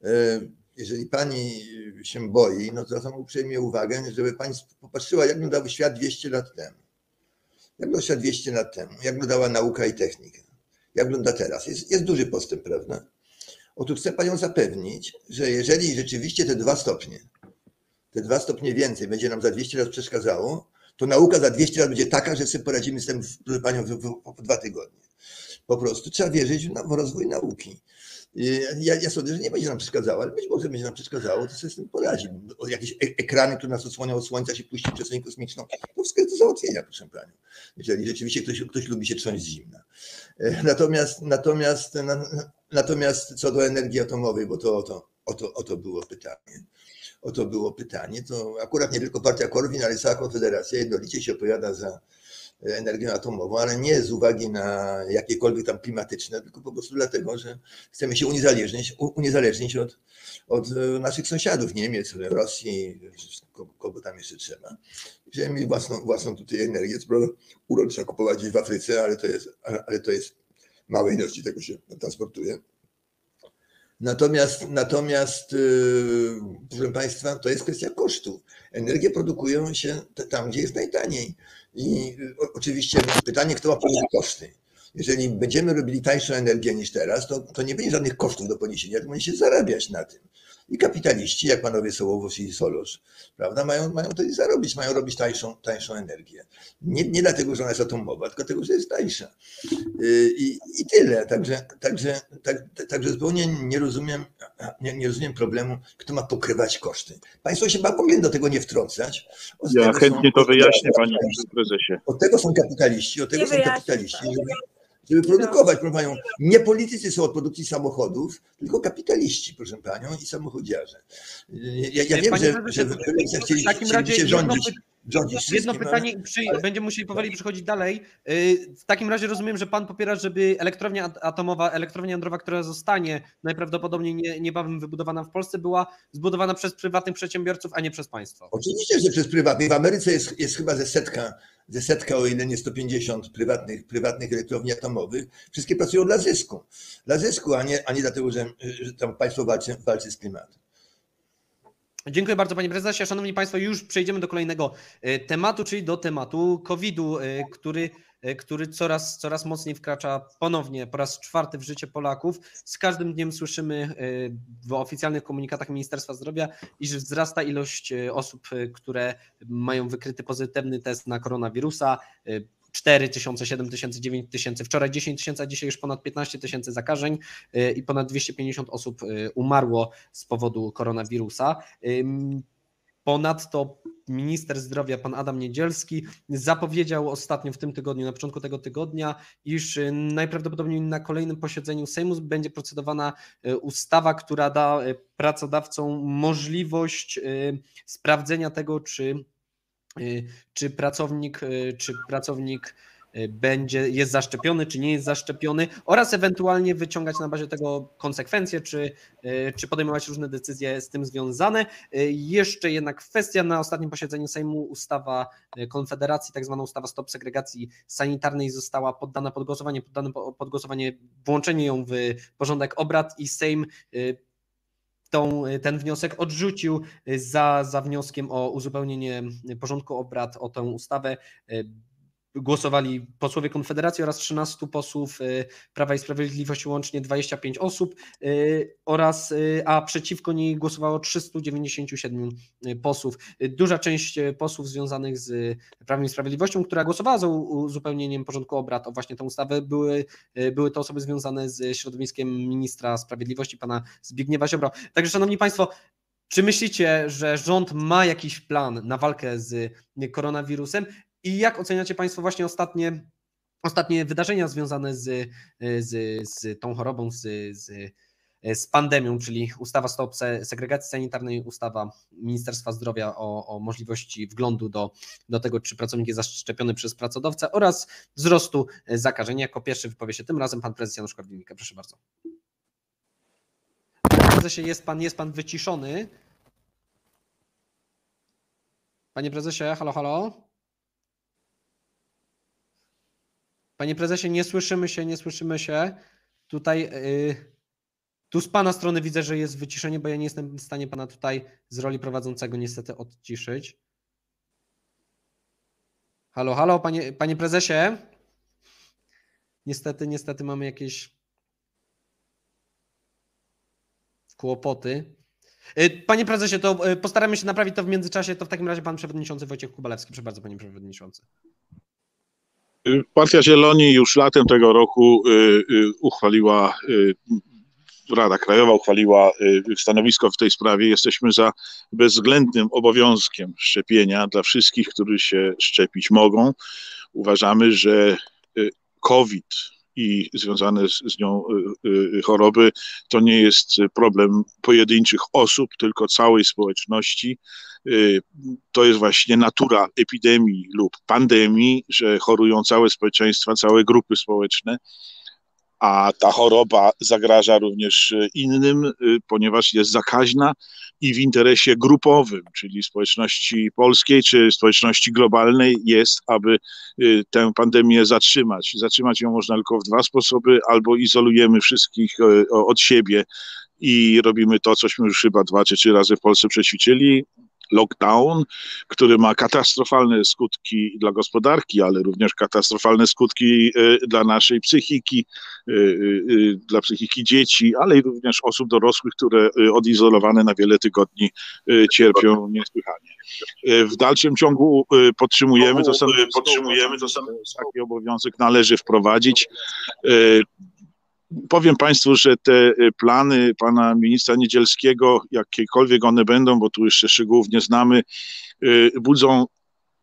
E, Jeżeli pani się boi, no to zwracam uprzejmie uwagę, żeby pani popatrzyła, jak wyglądał świat 200 lat temu. Jak wyglądał świat 200 lat temu? Jak wyglądała nauka i technika? Jak wygląda teraz? Jest, jest duży postęp, prawda? Otóż chcę panią zapewnić, że jeżeli rzeczywiście te dwa stopnie, te dwa stopnie więcej będzie nam za 200 lat przeszkadzało, to nauka za 200 lat będzie taka, że sobie poradzimy z tym, proszę panią, w, w, w dwa tygodnie. Po prostu trzeba wierzyć w, rozwój nauki. Y, Ja, ja sądzę, że nie będzie nam przeszkadzało, ale być może będzie nam przeszkadzało, to sobie z tym poradzi. Jakieś e- ekrany, które nas odsłaniają od słońca, się puści w przestrzeń kosmiczną, to wszystko jest do załatwienia, proszę panią. Jeżeli rzeczywiście ktoś, ktoś lubi się trząść z zimna. E, Natomiast, natomiast, na, natomiast co do energii atomowej, bo to o to, o to, o to było pytanie. O to było pytanie, to akurat nie tylko partia Korwin, ale cała Konfederacja jednolicie się opowiada za energię atomową, ale nie z uwagi na jakiekolwiek tam klimatyczne, tylko po prostu dlatego, że chcemy się uniezależnić, uniezależnić od, od e, naszych sąsiadów, Niemiec, Rosji, kogo, tam jeszcze trzeba. Chcemy mieć własną, własną tutaj energię, urok trzeba kupować w Afryce, ale to jest, ale to jest małe ilości tego się transportuje. Natomiast, natomiast yy, proszę Państwa, to jest kwestia kosztu. Energię produkują się tam, gdzie jest najtaniej. I y, oczywiście pytanie, kto ma ponieść koszty. Jeżeli będziemy robili tańszą energię niż teraz, to, to nie będzie żadnych kosztów do poniesienia, tylko będzie się zarabiać na tym. I kapitaliści, jak panowie Sołowów i Solosz, prawda, mają, mają to zarobić, mają robić tańszą, tańszą energię. Nie, nie dlatego, że ona jest atomowa, tylko dlatego, że jest tańsza. Y, I, i tyle. Także, także, tak, także zupełnie nie rozumiem, nie, nie, rozumiem problemu, kto ma pokrywać koszty. Państwo się ma powinien do tego nie wtrącać. Od ja chętnie są, to wyjaśnię, panie prezesie. Od tego są kapitaliści, od tego nie są kapitaliści. Żeby, żeby produkować, proszę panią. Nie politycy są od produkcji samochodów, tylko kapitaliści, proszę panią, i samochodziarze. Ja, ja wiem, że, że wy chcieli, w takim razie rządzić. rządzić jedno pytanie, przy, będziemy musieli powoli przechodzić dalej. Y, w takim razie rozumiem, że pan popiera, żeby elektrownia atomowa, elektrownia jądrowa, która zostanie najprawdopodobniej nie, niebawem wybudowana w Polsce, była zbudowana przez prywatnych przedsiębiorców, a nie przez państwo. Oczywiście, że przez prywatnych. W Ameryce jest, jest chyba ze setka ze setka, o ile nie 150 prywatnych, prywatnych elektrowni atomowych, wszystkie pracują dla zysku. Dla zysku, a nie, a nie dlatego, że, że tam państwo walczy, walczy z klimatem. Dziękuję bardzo Panie Prezesie. Szanowni Państwo, już przejdziemy do kolejnego e, tematu, czyli do tematu COVID-u, e, który E, który coraz, coraz mocniej wkracza ponownie po raz czwarty w życie Polaków. Z każdym dniem słyszymy w oficjalnych komunikatach Ministerstwa Zdrowia, iż wzrasta ilość osób, które mają wykryty pozytywny test na koronawirusa. 4 tysiące, 7 tysięcy, 9 tysięcy, wczoraj 10 tysięcy, a dzisiaj już ponad 15 tysięcy zakażeń i ponad 250 osób umarło z powodu koronawirusa. Ponadto minister zdrowia, pan Adam Niedzielski, zapowiedział ostatnio w tym tygodniu, na początku tego tygodnia, iż y, najprawdopodobniej na kolejnym posiedzeniu Sejmu będzie procedowana y, ustawa, która da y, pracodawcom możliwość sprawdzenia tego, czy, czy pracownik, czy pracownik Y, będzie, jest zaszczepiony, czy nie jest zaszczepiony, oraz ewentualnie wyciągać na bazie tego konsekwencje, czy, y, czy podejmować różne decyzje z tym związane. Y, jeszcze jedna kwestia, na ostatnim posiedzeniu Sejmu ustawa Konfederacji, tak zwana ustawa Stop Segregacji Sanitarnej została poddana pod głosowanie, poddane pod głosowanie włączenie ją w porządek obrad i Sejm tą, ten wniosek odrzucił za, za wnioskiem o uzupełnienie porządku obrad o tę ustawę głosowali posłowie Konfederacji oraz 13 posłów y, Prawa i Sprawiedliwości, łącznie 25 osób, y, oraz, y, a przeciwko niej głosowało 397 posłów. Duża część posłów związanych z Prawem i Sprawiedliwością, która głosowała za uzupełnieniem porządku obrad o właśnie tę ustawę, były, były to osoby związane z środowiskiem ministra sprawiedliwości, pana Zbigniewa Ziobro. Także, szanowni państwo, czy myślicie, że rząd ma jakiś plan na walkę z koronawirusem? I jak oceniacie Państwo właśnie ostatnie, ostatnie wydarzenia związane z, z, z tą chorobą, z, z, z pandemią, czyli ustawa Stop Segregacji Sanitarnej, ustawa Ministerstwa Zdrowia o, o możliwości wglądu do, do tego, czy pracownik jest zaszczepiony przez pracodawcę oraz wzrostu zakażeń. Jako pierwszy wypowie się tym razem pan prezes Janusz Korwin-Mikke. Proszę bardzo. Panie prezesie, jest pan, jest pan wyciszony. Panie prezesie, halo, halo. Panie prezesie, nie słyszymy się, nie słyszymy się. Tutaj, yy, tu z pana strony widzę, że jest wyciszenie, bo ja nie jestem w stanie pana tutaj z roli prowadzącego niestety odciszyć. Halo, halo, panie, panie prezesie. Niestety, niestety mamy jakieś kłopoty. Y, panie prezesie, to y, postaramy się naprawić to w międzyczasie. To w takim razie pan przewodniczący Wojciech Kubalewski. Proszę bardzo, panie przewodniczący. Partia Zieloni już latem tego roku y, y, uchwaliła, y, Rada Krajowa uchwaliła stanowisko w tej sprawie. Jesteśmy za bezwzględnym obowiązkiem szczepienia dla wszystkich, którzy się szczepić mogą. Uważamy, że COVID i związane z, z nią choroby. To nie jest problem pojedynczych osób, tylko całej społeczności. Y, to jest właśnie natura epidemii lub pandemii, że chorują całe społeczeństwa, całe grupy społeczne, a ta choroba zagraża również innym, y, ponieważ jest zakaźna i w interesie grupowym, czyli społeczności polskiej czy społeczności globalnej jest, aby y, tę pandemię zatrzymać. Zatrzymać ją można tylko w dwa sposoby, albo izolujemy wszystkich od siebie i robimy to, cośmy już chyba dwa czy trzy razy w Polsce przećwiczyli, lockdown, który ma katastrofalne skutki dla gospodarki, ale również katastrofalne skutki dla naszej psychiki, dla psychiki dzieci, ale i również osób dorosłych, które odizolowane na wiele tygodni cierpią niesłychanie. W dalszym ciągu podtrzymujemy to stanowisko, podtrzymujemy to taki obowiązek należy wprowadzić. Powiem Państwu, że te plany pana ministra Niedzielskiego, jakiekolwiek one będą, bo tu jeszcze szczegółów nie znamy, budzą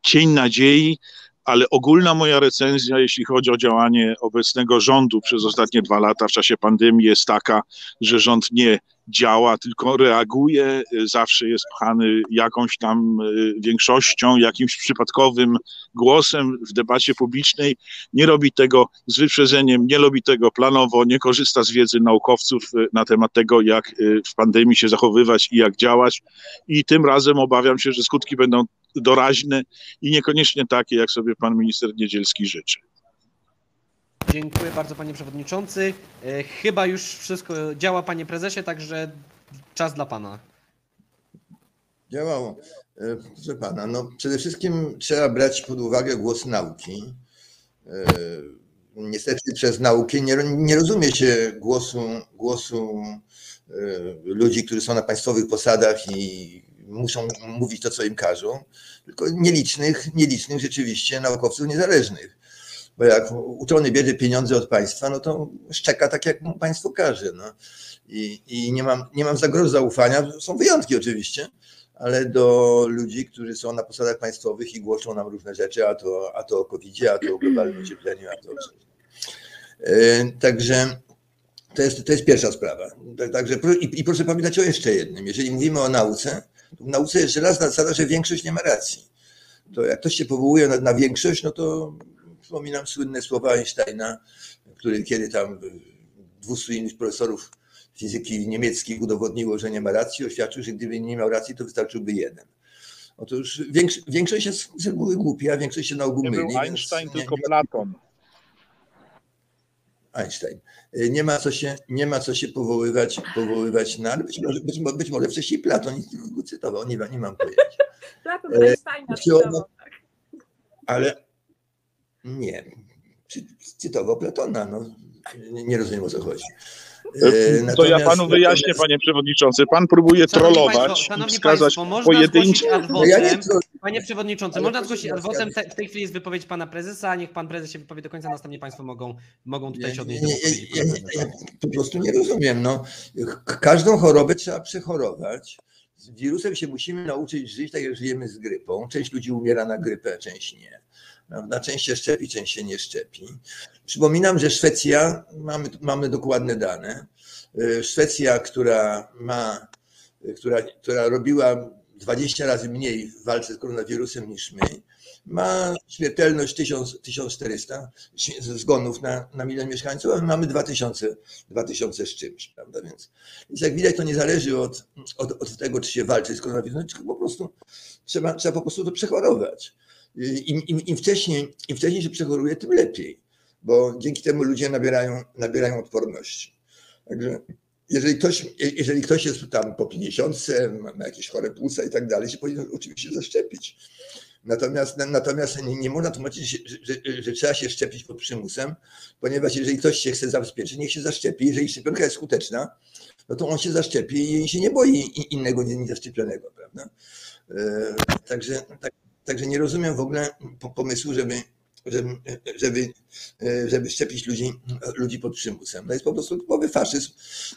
cień nadziei, ale ogólna moja recenzja, jeśli chodzi o działanie obecnego rządu przez ostatnie dwa lata w czasie pandemii, jest taka, że rząd nie działa, tylko reaguje, zawsze jest pchany jakąś tam większością, jakimś przypadkowym głosem w debacie publicznej. Nie robi tego z wyprzedzeniem, nie robi tego planowo, nie korzysta z wiedzy naukowców na temat tego, jak w pandemii się zachowywać i jak działać. I tym razem obawiam się, że skutki będą doraźne i niekoniecznie takie, jak sobie pan minister Niedzielski życzy. Dziękuję bardzo panie przewodniczący. Chyba już wszystko działa panie prezesie, także czas dla pana. Działało. Proszę pana, no przede wszystkim trzeba brać pod uwagę głos nauki. Niestety przez naukę nie, nie rozumie się głosu, głosu ludzi, którzy są na państwowych posadach i muszą mówić to, co im każą, tylko nielicznych, nielicznych rzeczywiście naukowców niezależnych. Bo jak uczony bierze pieniądze od państwa, no to szczeka tak, jak mu państwo każe. No. I, i nie, mam, nie mam za grosz zaufania, są wyjątki oczywiście, ale do ludzi, którzy są na posadach państwowych i głoszą nam różne rzeczy, a to, a to o covid a to o globalnym ociepleniu, a to o coś. Także to jest, to jest pierwsza sprawa. Także, i, I proszę pamiętać o jeszcze jednym. Jeżeli mówimy o nauce, to w nauce jeszcze raz zasada, że większość nie ma racji. To jak ktoś się powołuje na, na większość, no to Przypominam słynne słowa Einsteina, który kiedy tam 200 innych profesorów fizyki niemieckich udowodniło, że nie ma racji, oświadczył, że gdyby nie miał racji, to wystarczyłby jeden. Otóż większość jest z reguły głupia, większość się na ogół myli. Nie był Einstein, nie, tylko nie Platon. Einstein. Nie ma co się, nie ma co się powoływać, powoływać na, ale być może, być, być może wcześniej Platon go cytował, nie, nie mam pojęcia. Platon Einsteina cytował, tak. Ale nie. Cytował Platona. No, nie rozumiem o co chodzi. Natomiast, to ja panu wyjaśnię, natomiast... panie przewodniczący. Pan próbuje Szanowni trollować państwo, i wskazać państwo, pojedyncze. Ja nie panie przewodniczący, Ale można zgłosić adwocem. Te, w tej chwili jest wypowiedź pana prezesa. Niech pan prezes się wypowie do końca, następnie państwo mogą, mogą tutaj się odnieść nie, nie, nie, ja, po prostu nie rozumiem. No, każdą chorobę trzeba przechorować. Z wirusem się musimy nauczyć żyć tak, jak żyjemy z grypą. Część ludzi umiera na grypę, część nie. Prawda? Część się szczepi, część się nie szczepi. Przypominam, że Szwecja, mamy, mamy dokładne dane, Szwecja, która ma, która, która robiła 20 razy mniej w walce z koronawirusem niż my, ma śmiertelność 1000, 1400 zgonów na, na milion mieszkańców, a my mamy 2000, 2000 z czymś, prawda? Więc, więc jak widać, to nie zależy od, od, od tego, czy się walczy z koronawirusem, tylko po prostu trzeba, trzeba po prostu to przechorować. Im, im, im, wcześniej, Im wcześniej się przechoruje, tym lepiej, bo dzięki temu ludzie nabierają, nabierają odporności. Także jeżeli ktoś, jeżeli ktoś jest tam po 50, ma jakieś chore płuca i tak dalej, się powinien oczywiście zaszczepić. Natomiast, natomiast nie, nie można tłumaczyć, że, że, że, trzeba się szczepić pod przymusem, ponieważ jeżeli ktoś się chce zabezpieczyć, niech się zaszczepi. Jeżeli szczepionka jest skuteczna, no to on się zaszczepi i się nie boi innego niezaszczepionego, prawda? Także, tak, Także nie rozumiem w ogóle pomysłu, żeby, żeby, żeby, żeby szczepić ludzi, ludzi pod przymusem. To jest po prostu typowy faszyzm.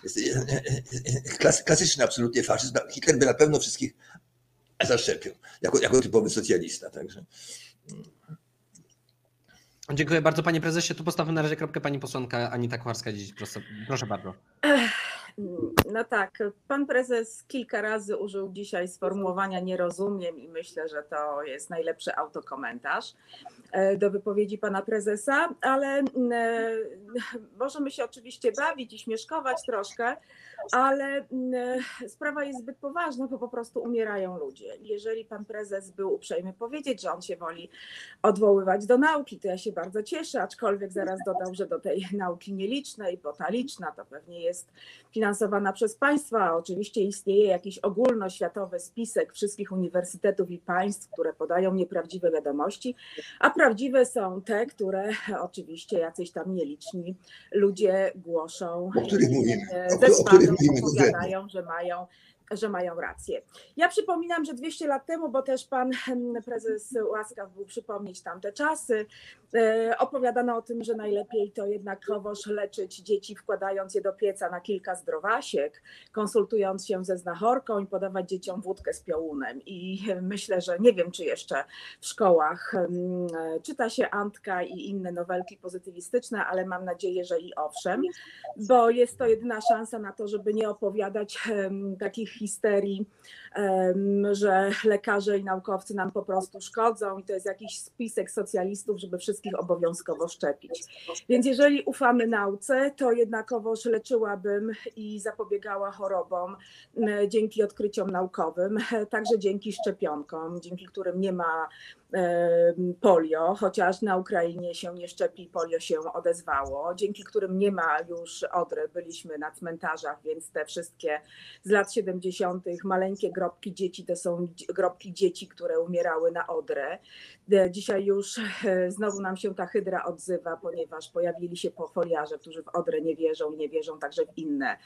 Jest klasyczny absolutnie faszyzm. Hitler by na pewno wszystkich zaszczepił, jako, jako typowy socjalista. Także. Dziękuję bardzo panie prezesie. Tu postawmy na razie kropkę pani posłanka Anita Kucharska-Dziedzic. Proszę, proszę bardzo. No tak, pan prezes kilka razy użył dzisiaj sformułowania nie rozumiem i myślę, że to jest najlepszy autokomentarz e, do wypowiedzi pana prezesa, ale e, możemy się oczywiście bawić i śmieszkować troszkę, ale mm, sprawa jest zbyt poważna, bo po prostu umierają ludzie. Jeżeli pan prezes był uprzejmy powiedzieć, że on się woli odwoływać do nauki, to ja się bardzo cieszę, aczkolwiek zaraz dodał, że do tej nauki nielicznej, bo ta liczna to pewnie jest finansowana przez państwa. Oczywiście istnieje jakiś ogólnoświatowy spisek wszystkich uniwersytetów i państw, które podają nieprawdziwe wiadomości, a prawdziwe są te, które oczywiście jacyś tam nieliczni ludzie głoszą. O których mówimy? Ze o, o których opowiadają, że mają że mają rację. Ja przypominam, że 200 lat temu, bo też pan prezes łaskaw był przypomnieć tamte czasy, e, opowiadano o tym, że najlepiej to jednakowoż leczyć dzieci, wkładając je do pieca na kilka zdrowasiek, konsultując się ze znachorką i podawać dzieciom wódkę z piołunem. I myślę, że nie wiem, czy jeszcze w szkołach czyta się Antka i inne nowelki pozytywistyczne, ale mam nadzieję, że i owszem, bo jest to jedyna szansa na to, żeby nie opowiadać takich historii że lekarze i naukowcy nam po prostu szkodzą i to jest jakiś spisek socjalistów, żeby wszystkich obowiązkowo szczepić. Więc jeżeli ufamy nauce, to jednakowoż leczyłabym i zapobiegała chorobom dzięki odkryciom naukowym, także dzięki szczepionkom, dzięki którym nie ma polio, chociaż na Ukrainie się nie szczepi, polio się odezwało, dzięki którym nie ma już odry. Byliśmy na cmentarzach, więc te wszystkie z lat 70. maleńkie grobki dzieci to są grobki dzieci, które umierały na odrę. E, dzisiaj już e, znowu nam się ta hydra odzywa, ponieważ pojawili się foliarze, którzy w odrę nie wierzą i nie wierzą także w inne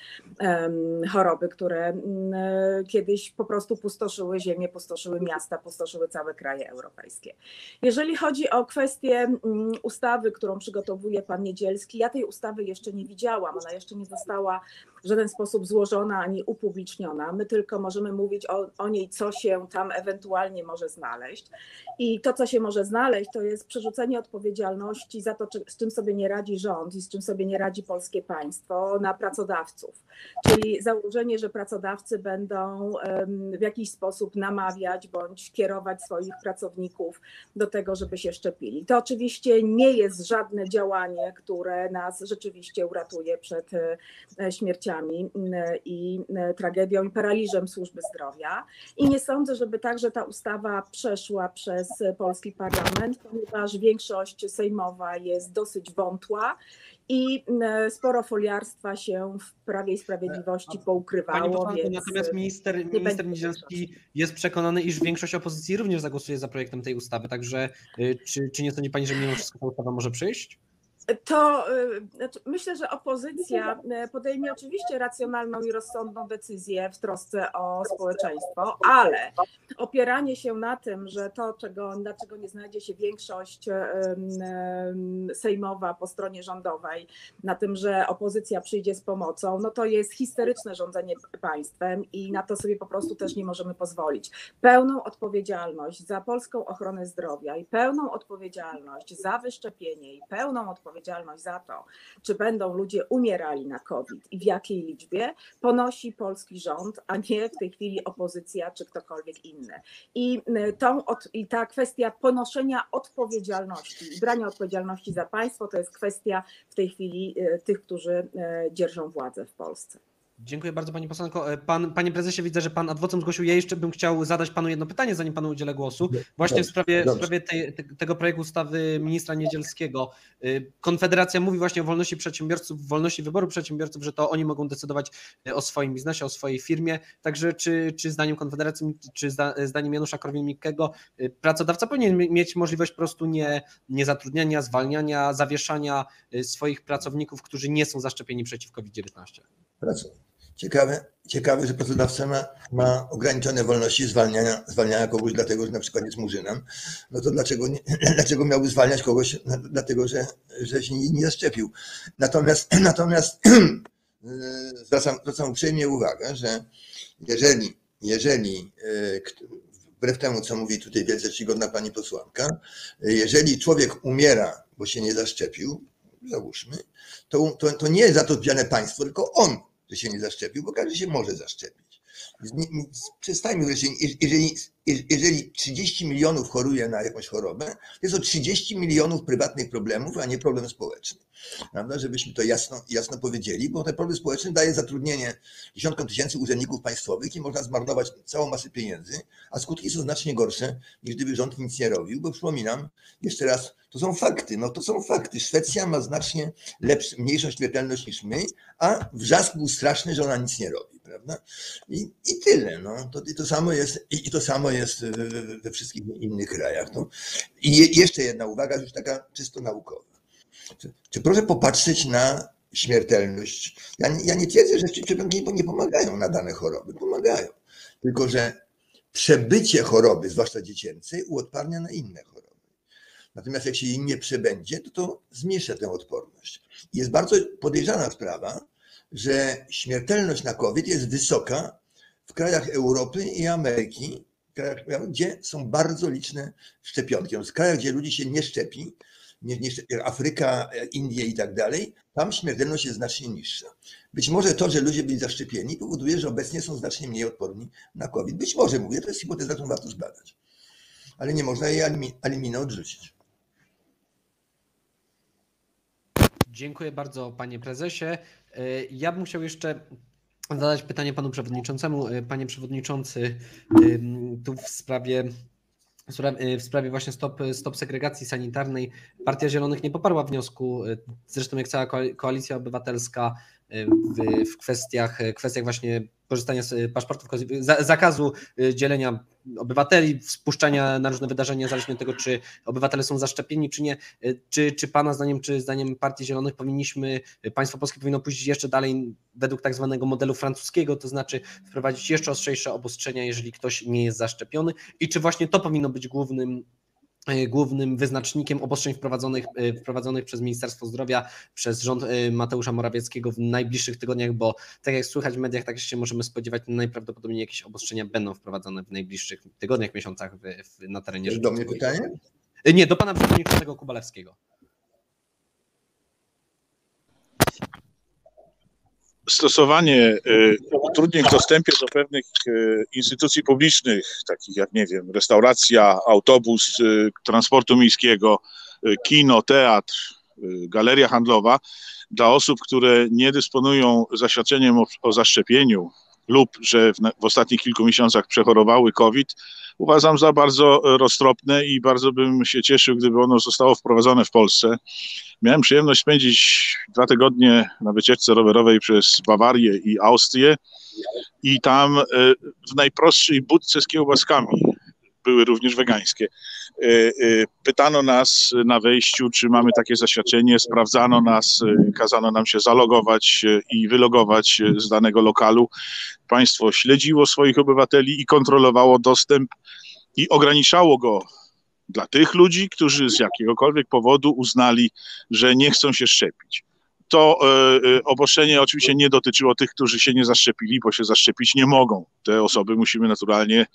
choroby, które um, kiedyś po prostu pustoszyły ziemię, pustoszyły miasta, pustoszyły całe kraje europejskie. Jeżeli chodzi o kwestię ustawy, którą przygotowuje pan Niedzielski, ja tej ustawy jeszcze nie widziałam, ona jeszcze nie została w żaden sposób złożona ani upubliczniona. My tylko możemy mówić o, o niej, co się tam ewentualnie może znaleźć. I to, co się może znaleźć, to jest przerzucenie odpowiedzialności za to, czy, z czym sobie nie radzi rząd i z czym sobie nie radzi polskie państwo na pracodawców. Czyli założenie, że pracodawcy będą w jakiś sposób namawiać bądź kierować swoich pracowników do tego, żeby się szczepili. To oczywiście nie jest żadne działanie, które nas rzeczywiście uratuje przed e, śmiercią i e, tragedią i paraliżem służby zdrowia. I nie sądzę, żeby także ta ustawa przeszła przez polski parlament, ponieważ większość sejmowa jest dosyć wątła i e, sporo foliarstwa się w Prawie i Sprawiedliwości poukrywało. Pani więc natomiast minister, minister Niedzielski jest przekonany, iż większość opozycji również zagłosuje za projektem tej ustawy, także e, czy, czy nie sądzi Pani, że mimo wszystko ta ustawa może przyjść? To y, znaczy myślę, że opozycja y, podejmie oczywiście racjonalną i rozsądną decyzję w trosce o społeczeństwo, ale opieranie się na tym, że to, czego, dlaczego nie znajdzie się większość sejmowa po stronie rządowej, na tym, że opozycja przyjdzie z pomocą, no to jest histeryczne rządzenie państwem i na to sobie po prostu też nie możemy pozwolić. Pełną odpowiedzialność za polską ochronę zdrowia i pełną odpowiedzialność za wyszczepienie i pełną odpowiedzialność odpowiedzialność za to, czy będą ludzie umierali na COVID i w jakiej liczbie, ponosi polski rząd, a nie w tej chwili opozycja czy ktokolwiek inny. I, tą, i ta kwestia ponoszenia odpowiedzialności i brania odpowiedzialności za państwo to jest kwestia w tej chwili e, tych, którzy e, dzierżą władzę w Polsce. Dziękuję bardzo Pani Posłanko. E, pan, panie Prezesie, widzę, że Pan adwocem zgłosił. Ja jeszcze bym chciał zadać Panu jedno pytanie, zanim Panu udzielę głosu. Właśnie w sprawie, w sprawie tej, tego projektu ustawy ministra Niedzielskiego. E, Konfederacja mówi właśnie o wolności przedsiębiorców, wolności wyboru przedsiębiorców, że to oni mogą decydować e, o swoim biznesie, o swojej firmie. Także czy, czy zdaniem Konfederacji, czy zdaniem Janusza Korwin-Mikkego pracodawca powinien mieć możliwość po prostu nie, nie zatrudniania, zwalniania, zawieszania swoich pracowników, którzy nie są zaszczepieni przeciw COVID-19? Ciekawe, ciekawe, że pracodawca ma, ma ograniczone wolności zwalniania, zwalniania kogoś dlatego, że na przykład jest murzynem. No to dlaczego, nie, dlaczego miałby zwalniać kogoś dlatego, że, że się nie, nie zaszczepił? Natomiast, natomiast zwracam, zwracam uprzejmie uwagę, że jeżeli, jeżeli e, wbrew temu, co mówi tutaj wielce czcigodna pani posłanka, jeżeli człowiek umiera, bo się nie zaszczepił, załóżmy, to, to, to nie jest za to odpowiedzialne państwo, tylko on że się nie zaszczepił, bo każdy się może zaszczepić. Przestańmy wreszcie, jeżeli, jeżeli 30 milionów choruje na jakąś chorobę, jest to 30 milionów prywatnych problemów, a nie problem społeczny. Prawda? Żebyśmy to jasno, jasno powiedzieli, bo ten problem społeczny daje zatrudnienie dziesiątkom tysięcy urzędników państwowych i można zmarnować całą masę pieniędzy, a skutki są znacznie gorsze, niż gdyby rząd nic nie robił, bo przypominam, jeszcze raz, to są fakty, no to są fakty. Szwecja ma znacznie lepszą, mniejszą śmiertelność niż my, a wrzask był straszny, że ona nic nie robi, prawda? I, i tyle, no. To, i to samo jest, i to samo jest we, we wszystkich innych krajach. No. I je, jeszcze jedna uwaga, już taka czysto naukowa. Czy, czy proszę popatrzeć na śmiertelność? Ja, ja nie twierdzę, że szczepionki nie, pomagają na dane choroby, pomagają. Tylko, że przebycie choroby, zwłaszcza dziecięcej, uodparnia na inne choroby. Natomiast jak się jej nie przebędzie, to to zmniejsza tę odporność. Jest bardzo podejrzana sprawa, że śmiertelność na COVID jest wysoka w krajach Europy i Ameryki, krajach, gdzie są bardzo liczne szczepionki. W krajach, gdzie ludzi się nie szczepi, nie, nie Afryka, Indie i tak dalej, tam śmiertelność jest znacznie niższa. Być może to, że ludzie byli zaszczepieni, powoduje, że obecnie są znacznie mniej odporni na COVID. Być może, mówię, to jest hipoteza, którą warto zbadać. Ale nie można jej alimi- alimina odrzucić. Dziękuję bardzo, panie prezesie. E, Ja bym chciał jeszcze zadać pytanie panu przewodniczącemu. E, Panie przewodniczący, ym, tu w sprawie, w sprawie- w sprawie właśnie stop, stop segregacji sanitarnej Partia Zielonych nie poparła wniosku, e, zresztą jak cała koal- koalicja obywatelska e, w, w kwestiach, kwestiach właśnie korzystania z paszportów, za- zakazu e, dzielenia obywateli, spuszczania na różne wydarzenia, zależnie od tego, czy obywatele są zaszczepieni, czy nie. Czy, czy Pana zdaniem, czy zdaniem Partii Zielonych powinniśmy, państwo polskie powinno pójść jeszcze dalej według tak zwanego modelu francuskiego, to znaczy wprowadzić jeszcze ostrzejsze obostrzenia, jeżeli ktoś nie jest zaszczepiony i czy właśnie to powinno być głównym e, głównym wyznacznikiem obostrzeń wprowadzonych, e, wprowadzonych przez Ministerstwo Zdrowia, przez rząd e, Mateusza Morawieckiego w najbliższych tygodniach, bo tak jak słychać w mediach, tak się możemy spodziewać, najprawdopodobniej jakieś obostrzenia będą wprowadzone w najbliższych tygodniach, miesiącach w, w, na terenie Do mnie pytanie? E, Nie, do pana przewodniczącego Kubalewskiego. Stosowanie e, utrudnień w dostępie do pewnych e, instytucji publicznych, takich jak, nie wiem, restauracja, autobus, e, transportu miejskiego, kino, teatr, galeria handlowa, dla osób, które nie dysponują zaświadczeniem o, o zaszczepieniu lub że w, w ostatnich kilku miesiącach przechorowały COVID, uważam za bardzo e, roztropne i bardzo bym się cieszył, gdyby ono zostało wprowadzone w Polsce. Miałem przyjemność spędzić dwa tygodnie na wycieczce rowerowej przez Bawarię i Austrię i tam e, w najprostszej budce z kiełbaskami były również wegańskie. E, e, Pytano nas na wejściu, czy mamy takie zaświadczenie, sprawdzano nas, e, kazano nam się zalogować i wylogować z danego lokalu. Państwo śledziło swoich obywateli i kontrolowało dostęp i ograniczało go dla tych ludzi, którzy z jakiegokolwiek powodu uznali, że nie chcą się szczepić. To obostrzenie oczywiście nie dotyczyło tych, którzy się nie zaszczepili, bo się zaszczepić nie mogą. Te osoby musimy naturalnie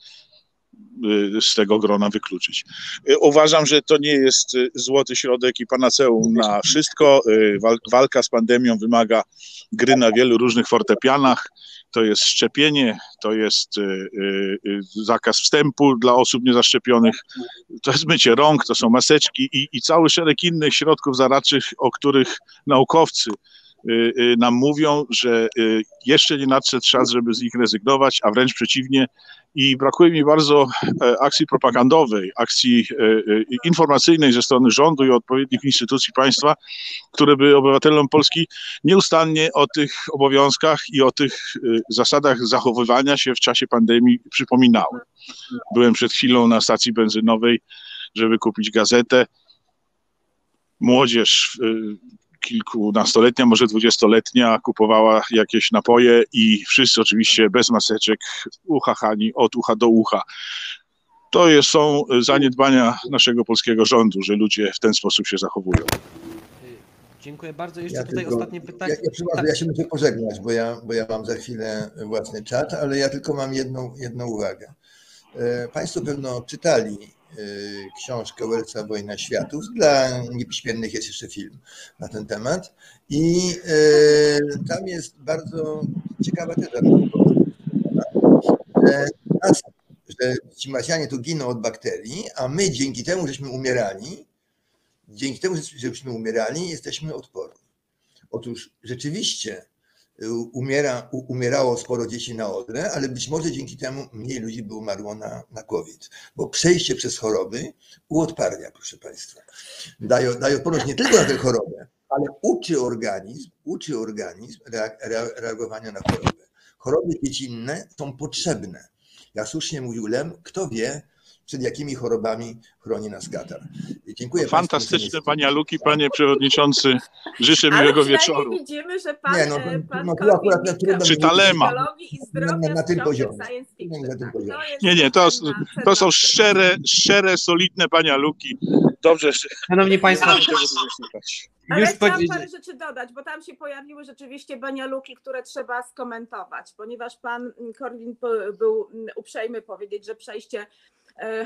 z tego grona wykluczyć. E, Uważam, że to nie jest e, złoty środek i panaceum na wszystko. Wal- Walka z pandemią wymaga gry na wielu różnych fortepianach. To jest szczepienie, to jest zakaz wstępu dla osób niezaszczepionych, to jest mycie rąk, to są maseczki i, i cały szereg innych środków zaradczych, o których naukowcy y, y, nam mówią, że y, jeszcze nie nadszedł czas, żeby z nich rezygnować, a wręcz przeciwnie. I brakuje mi bardzo e, akcji propagandowej, akcji e, e, informacyjnej ze strony rządu i odpowiednich instytucji państwa, które by obywatelom Polski nieustannie o tych obowiązkach i o tych y, zasadach zachowywania się w czasie pandemii przypominały. Byłem przed chwilą na stacji benzynowej, żeby kupić gazetę. Młodzież y, kilkunastoletnia, może dwudziestoletnia kupowała jakieś napoje i wszyscy oczywiście bez maseczek, uchachani od ucha do ucha. To jest, są zaniedbania naszego polskiego rządu, że ludzie w ten sposób się zachowują. Dziękuję bardzo. Jeszcze Ja tutaj tylko- ostatnie pytanie. Ja, ja, przepraszam, ja się muszę pożegnać, bo ja, bo ja mam za chwilę własny czat, ale ja tylko mam jedną, jedną uwagę. E, Państwo pewno czytali książkę Wellsa Wojna Światów. Dla niepiśmiennych jest jeszcze film na ten temat. I e, tam jest bardzo ciekawa teza że ci Marsjanie tu giną od bakterii, a my dzięki temu, żeśmy umierali, dzięki temu, żeśmy umierali, jesteśmy odporni. Otóż rzeczywiście y, umiera, umierało sporo dzieci na odrę, ale być może dzięki temu mniej ludzi by umarło na, na COVID, bo przejście przez choroby uodparnia, proszę Państwa. Daje, daje odporność nie tylko na tę chorobę, ale uczy organizm, uczy organizm reagowania na chorobę. Choroby dziecinne są potrzebne. Jak słusznie mówił Lem, kto wie, przed jakimi chorobami chroni nas katar. Dziękuję Fantastyczne panie Luki, panie przewodniczący. Życzę Ale miłego wieczoru. widzimy, że pan, nie, no, e, pan no, to akurat na Czy Talema. Na, na, na tym poziomie. Nie, nie, to, to są szczere, szczere, solidne pania Luki. Dobrze. Szanowni Państwo, ale już chciałam powiedzieć... parę rzeczy dodać, bo tam się pojawiły rzeczywiście banialuki, które trzeba skomentować, ponieważ pan Korwin był uprzejmy powiedzieć, że przejście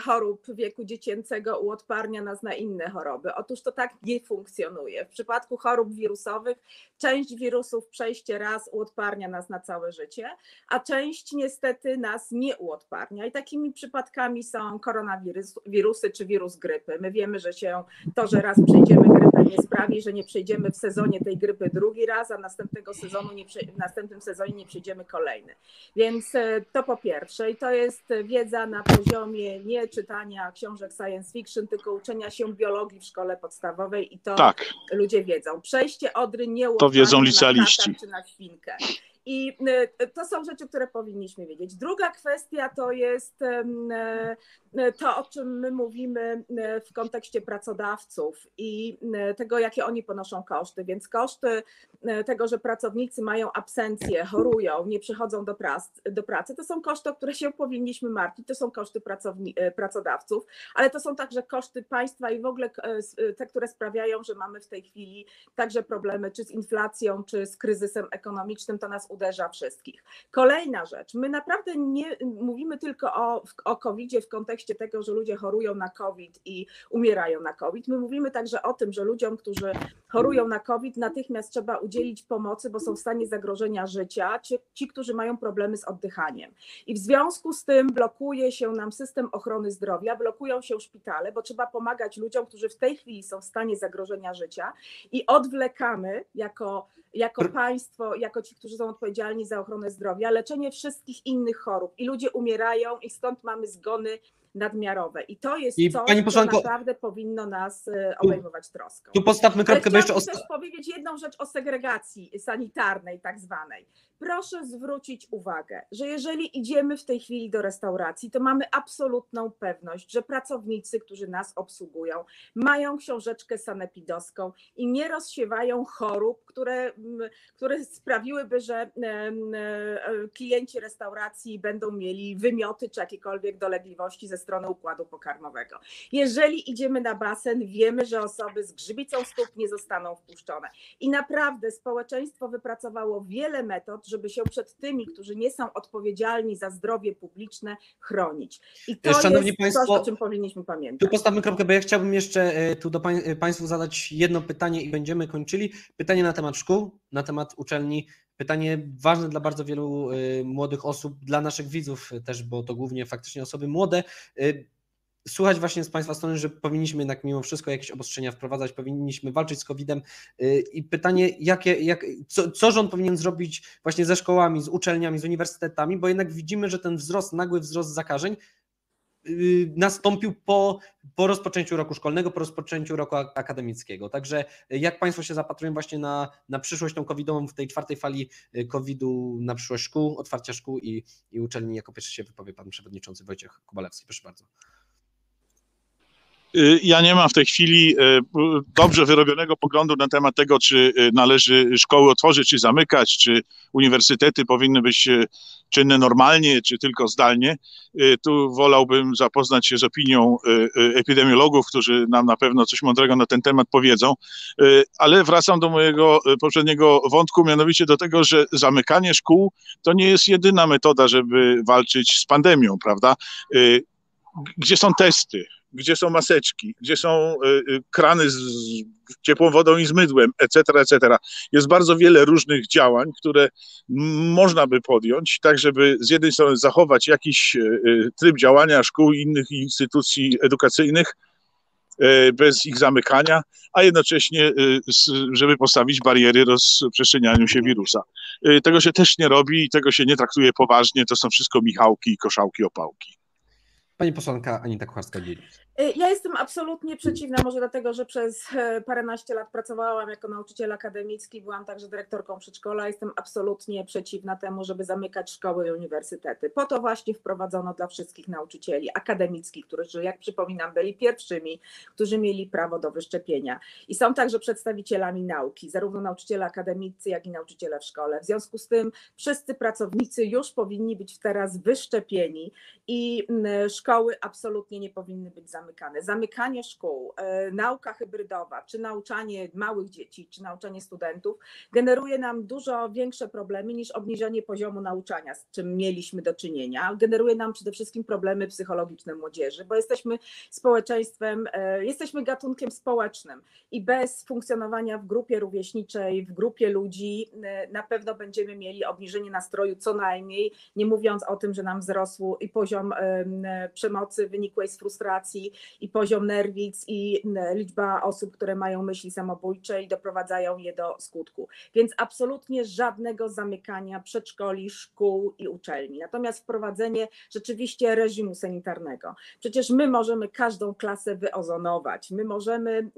chorób wieku dziecięcego uodparnia nas na inne choroby. Otóż to tak nie funkcjonuje. W przypadku chorób wirusowych część wirusów przejście raz uodparnia nas na całe życie, a część niestety nas nie uodparnia. I takimi przypadkami są koronawirusy czy wirus grypy. My wiemy, że się to, że raz przejdziemy nie sprawi, że nie przejdziemy w sezonie tej grypy drugi raz, a następnego sezonu nie, w następnym sezonie nie przejdziemy kolejny. Więc e, to po pierwsze i to jest wiedza na poziomie nie czytania książek science fiction, tylko uczenia się biologii w szkole podstawowej i to tak. ludzie wiedzą. Przejście Odry nie To wiedzą licealiści. czy na świnkę. I y, to są rzeczy, które powinniśmy wiedzieć. Druga kwestia to jest y, to, o czym my mówimy y, w kontekście pracodawców i tego, jakie oni ponoszą koszty. Więc koszty tego, że pracownicy mają absencję, chorują, nie przychodzą do, prac, do pracy, to są koszty, o które się powinniśmy martwić, to są koszty pracowni, pracodawców, ale to są także koszty państwa i w ogóle te, które sprawiają, że mamy w tej chwili także problemy czy z inflacją, czy z kryzysem ekonomicznym, to nas uderza wszystkich. Kolejna rzecz, my naprawdę nie mówimy tylko o, o COVID-zie w kontekście tego, że ludzie chorują na COVID i umierają na COVID. My mówimy także o tym, że ludziom, którzy chorują na COVID, natychmiast trzeba pomocy, bo są w stanie zagrożenia życia, ci, ci którzy mają problemy z oddychaniem. I w związku z tym blokuje się nam system ochrony zdrowia, blokują się szpitale, bo trzeba pomagać ludziom, którzy w tej chwili są w stanie zagrożenia życia i odwlekamy jako, jako państwo, jako ci, którzy są odpowiedzialni za ochronę zdrowia, leczenie wszystkich innych chorób i ludzie umierają i stąd mamy zgony nadmiarowe. I to jest I coś, Pani posłanko, co naprawdę powinno nas e, obejmować troską. Tu postawmy kropkę, bo jeszcze... Chciałabym też powiedzieć jedną rzecz o segregacji sanitarnej tak zwanej. Proszę zwrócić uwagę, że jeżeli idziemy w tej chwili do restauracji, to mamy absolutną pewność, że pracownicy, którzy nas obsługują, mają książeczkę sanepidowską i nie rozsiewają chorób, które, które sprawiłyby, że e, klienci restauracji będą mieli wymioty czy jakiekolwiek dolegliwości ze strony układu pokarmowego. Jeżeli idziemy na basen, wiemy, że osoby z grzybicą stóp nie zostaną wpuszczone. I naprawdę społeczeństwo wypracowało wiele metod, żeby się przed tymi, którzy nie są odpowiedzialni za zdrowie publiczne, chronić. I to Szanowni jest Państwo, coś, o czym powinniśmy pamiętać. Tu postawmy kropkę, bo ja chciałbym jeszcze e, tu do e, Państwu zadać jedno pytanie i będziemy kończyli. Pytanie na temat szkół, na temat uczelni. Pytanie ważne dla bardzo wielu e, młodych osób, dla naszych widzów też, bo to głównie faktycznie osoby młode słuchać właśnie z Państwa strony, że powinniśmy jednak mimo wszystko jakieś obostrzenia wprowadzać, powinniśmy walczyć z COVID-em y, i pytanie, jakie, jak, co, co rząd powinien zrobić właśnie ze szkołami, z uczelniami, z uniwersytetami, bo jednak widzimy, że ten wzrost, nagły wzrost zakażeń y, nastąpił po, po rozpoczęciu roku szkolnego, po rozpoczęciu roku akademickiego. Także jak Państwo się zapatrują właśnie na, na przyszłość tą covidową w tej czwartej fali y, covidu, na przyszłość szkół, otwarcia szkół i, i uczelni, jako pierwszy się wypowie Pan Przewodniczący Wojciech Kubalewski. Proszę bardzo. Y, ja nie mam w tej chwili y, dobrze wyrobionego poglądu na temat tego, czy y, należy szkoły otworzyć, czy zamykać, czy uniwersytety powinny być czynne normalnie, czy tylko zdalnie. Tu wolałbym zapoznać się z opinią epidemiologów, którzy nam na pewno coś mądrego na ten temat powiedzą. Ale wracam do mojego poprzedniego wątku, mianowicie do tego, że zamykanie szkół to nie jest jedyna metoda, żeby walczyć z pandemią, prawda? Gdzie są testy? Gdzie są maseczki, gdzie są krany z ciepłą wodą i z mydłem, etc., etc. Jest bardzo wiele różnych działań, które można by podjąć, tak żeby z jednej strony zachować jakiś tryb działania szkół i innych instytucji edukacyjnych, bez ich zamykania, a jednocześnie, żeby postawić bariery rozprzestrzenianiu się wirusa. Tego się też nie robi i tego się nie traktuje poważnie. To są wszystko Michałki, koszałki, opałki. Pani posłanka Anita Kucharska-Dziedzic. Y, ja jestem absolutnie przeciwna, może dlatego, że przez e, paręnaście lat pracowałam jako nauczyciel akademicki, byłam także dyrektorką przedszkola. Jestem absolutnie przeciwna temu, żeby zamykać szkoły i uniwersytety. Po to właśnie wprowadzono dla wszystkich nauczycieli akademickich, którzy, jak przypominam, byli pierwszymi, którzy mieli prawo do wyszczepienia. I są także przedstawicielami nauki, zarówno nauczyciele akademicy, jak i nauczyciele w szkole. W związku z tym wszyscy pracownicy już powinni być teraz wyszczepieni i szkoły absolutnie nie powinny być zamykane zamykane. Zamykanie szkół, e, nauka hybrydowa, czy nauczanie małych dzieci, czy nauczanie studentów generuje nam dużo większe problemy niż obniżenie poziomu nauczania, z czym mieliśmy do czynienia. Generuje nam przede wszystkim problemy psychologiczne młodzieży, bo jesteśmy społeczeństwem, e, jesteśmy gatunkiem społecznym i bez funkcjonowania w grupie rówieśniczej, w grupie ludzi e, na pewno będziemy mieli obniżenie nastroju co najmniej, nie mówiąc o tym, że nam wzrosł i poziom przemocy wynikłej z frustracji, i poziom nerwic i liczba osób, które mają myśli samobójcze i doprowadzają je do skutku. Więc absolutnie żadnego zamykania przedszkoli, szkół i uczelni. Natomiast wprowadzenie rzeczywiście reżimu sanitarnego. Przecież my możemy każdą klasę wyozonować, my możemy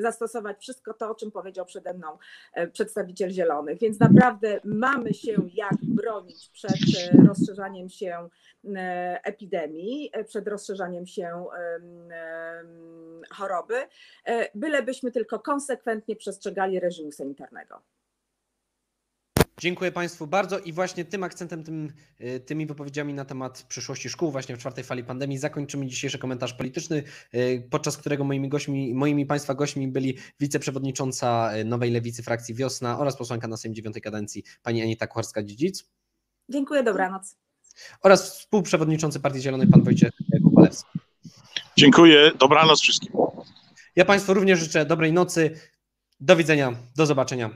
zastosować wszystko to, o czym powiedział przede mną e, przedstawiciel Zielonych. Więc naprawdę mamy się jak bronić przed e, rozszerzaniem się E, epidemii, przed rozszerzaniem się choroby, e, bylebyśmy tylko konsekwentnie przestrzegali reżimu sanitarnego. Dziękuję Państwu bardzo i właśnie tym akcentem, tym, tymi wypowiedziami na temat przyszłości szkół właśnie w czwartej fali pandemii zakończymy dzisiejszy komentarz polityczny, podczas którego moimi gośćmi, moimi Państwa gośćmi byli wiceprzewodnicząca Nowej Lewicy frakcji Wiosna oraz posłanka na Sejm dziewiątej kadencji pani Anita Kucharska-Dziedzic. Dziękuję, dobranoc oraz współprzewodniczący Partii Zielonej, pan Wojciech Kopalewski. Dziękuję, dobranoc wszystkim. Ja Państwu również życzę dobrej nocy. Do widzenia, do zobaczenia.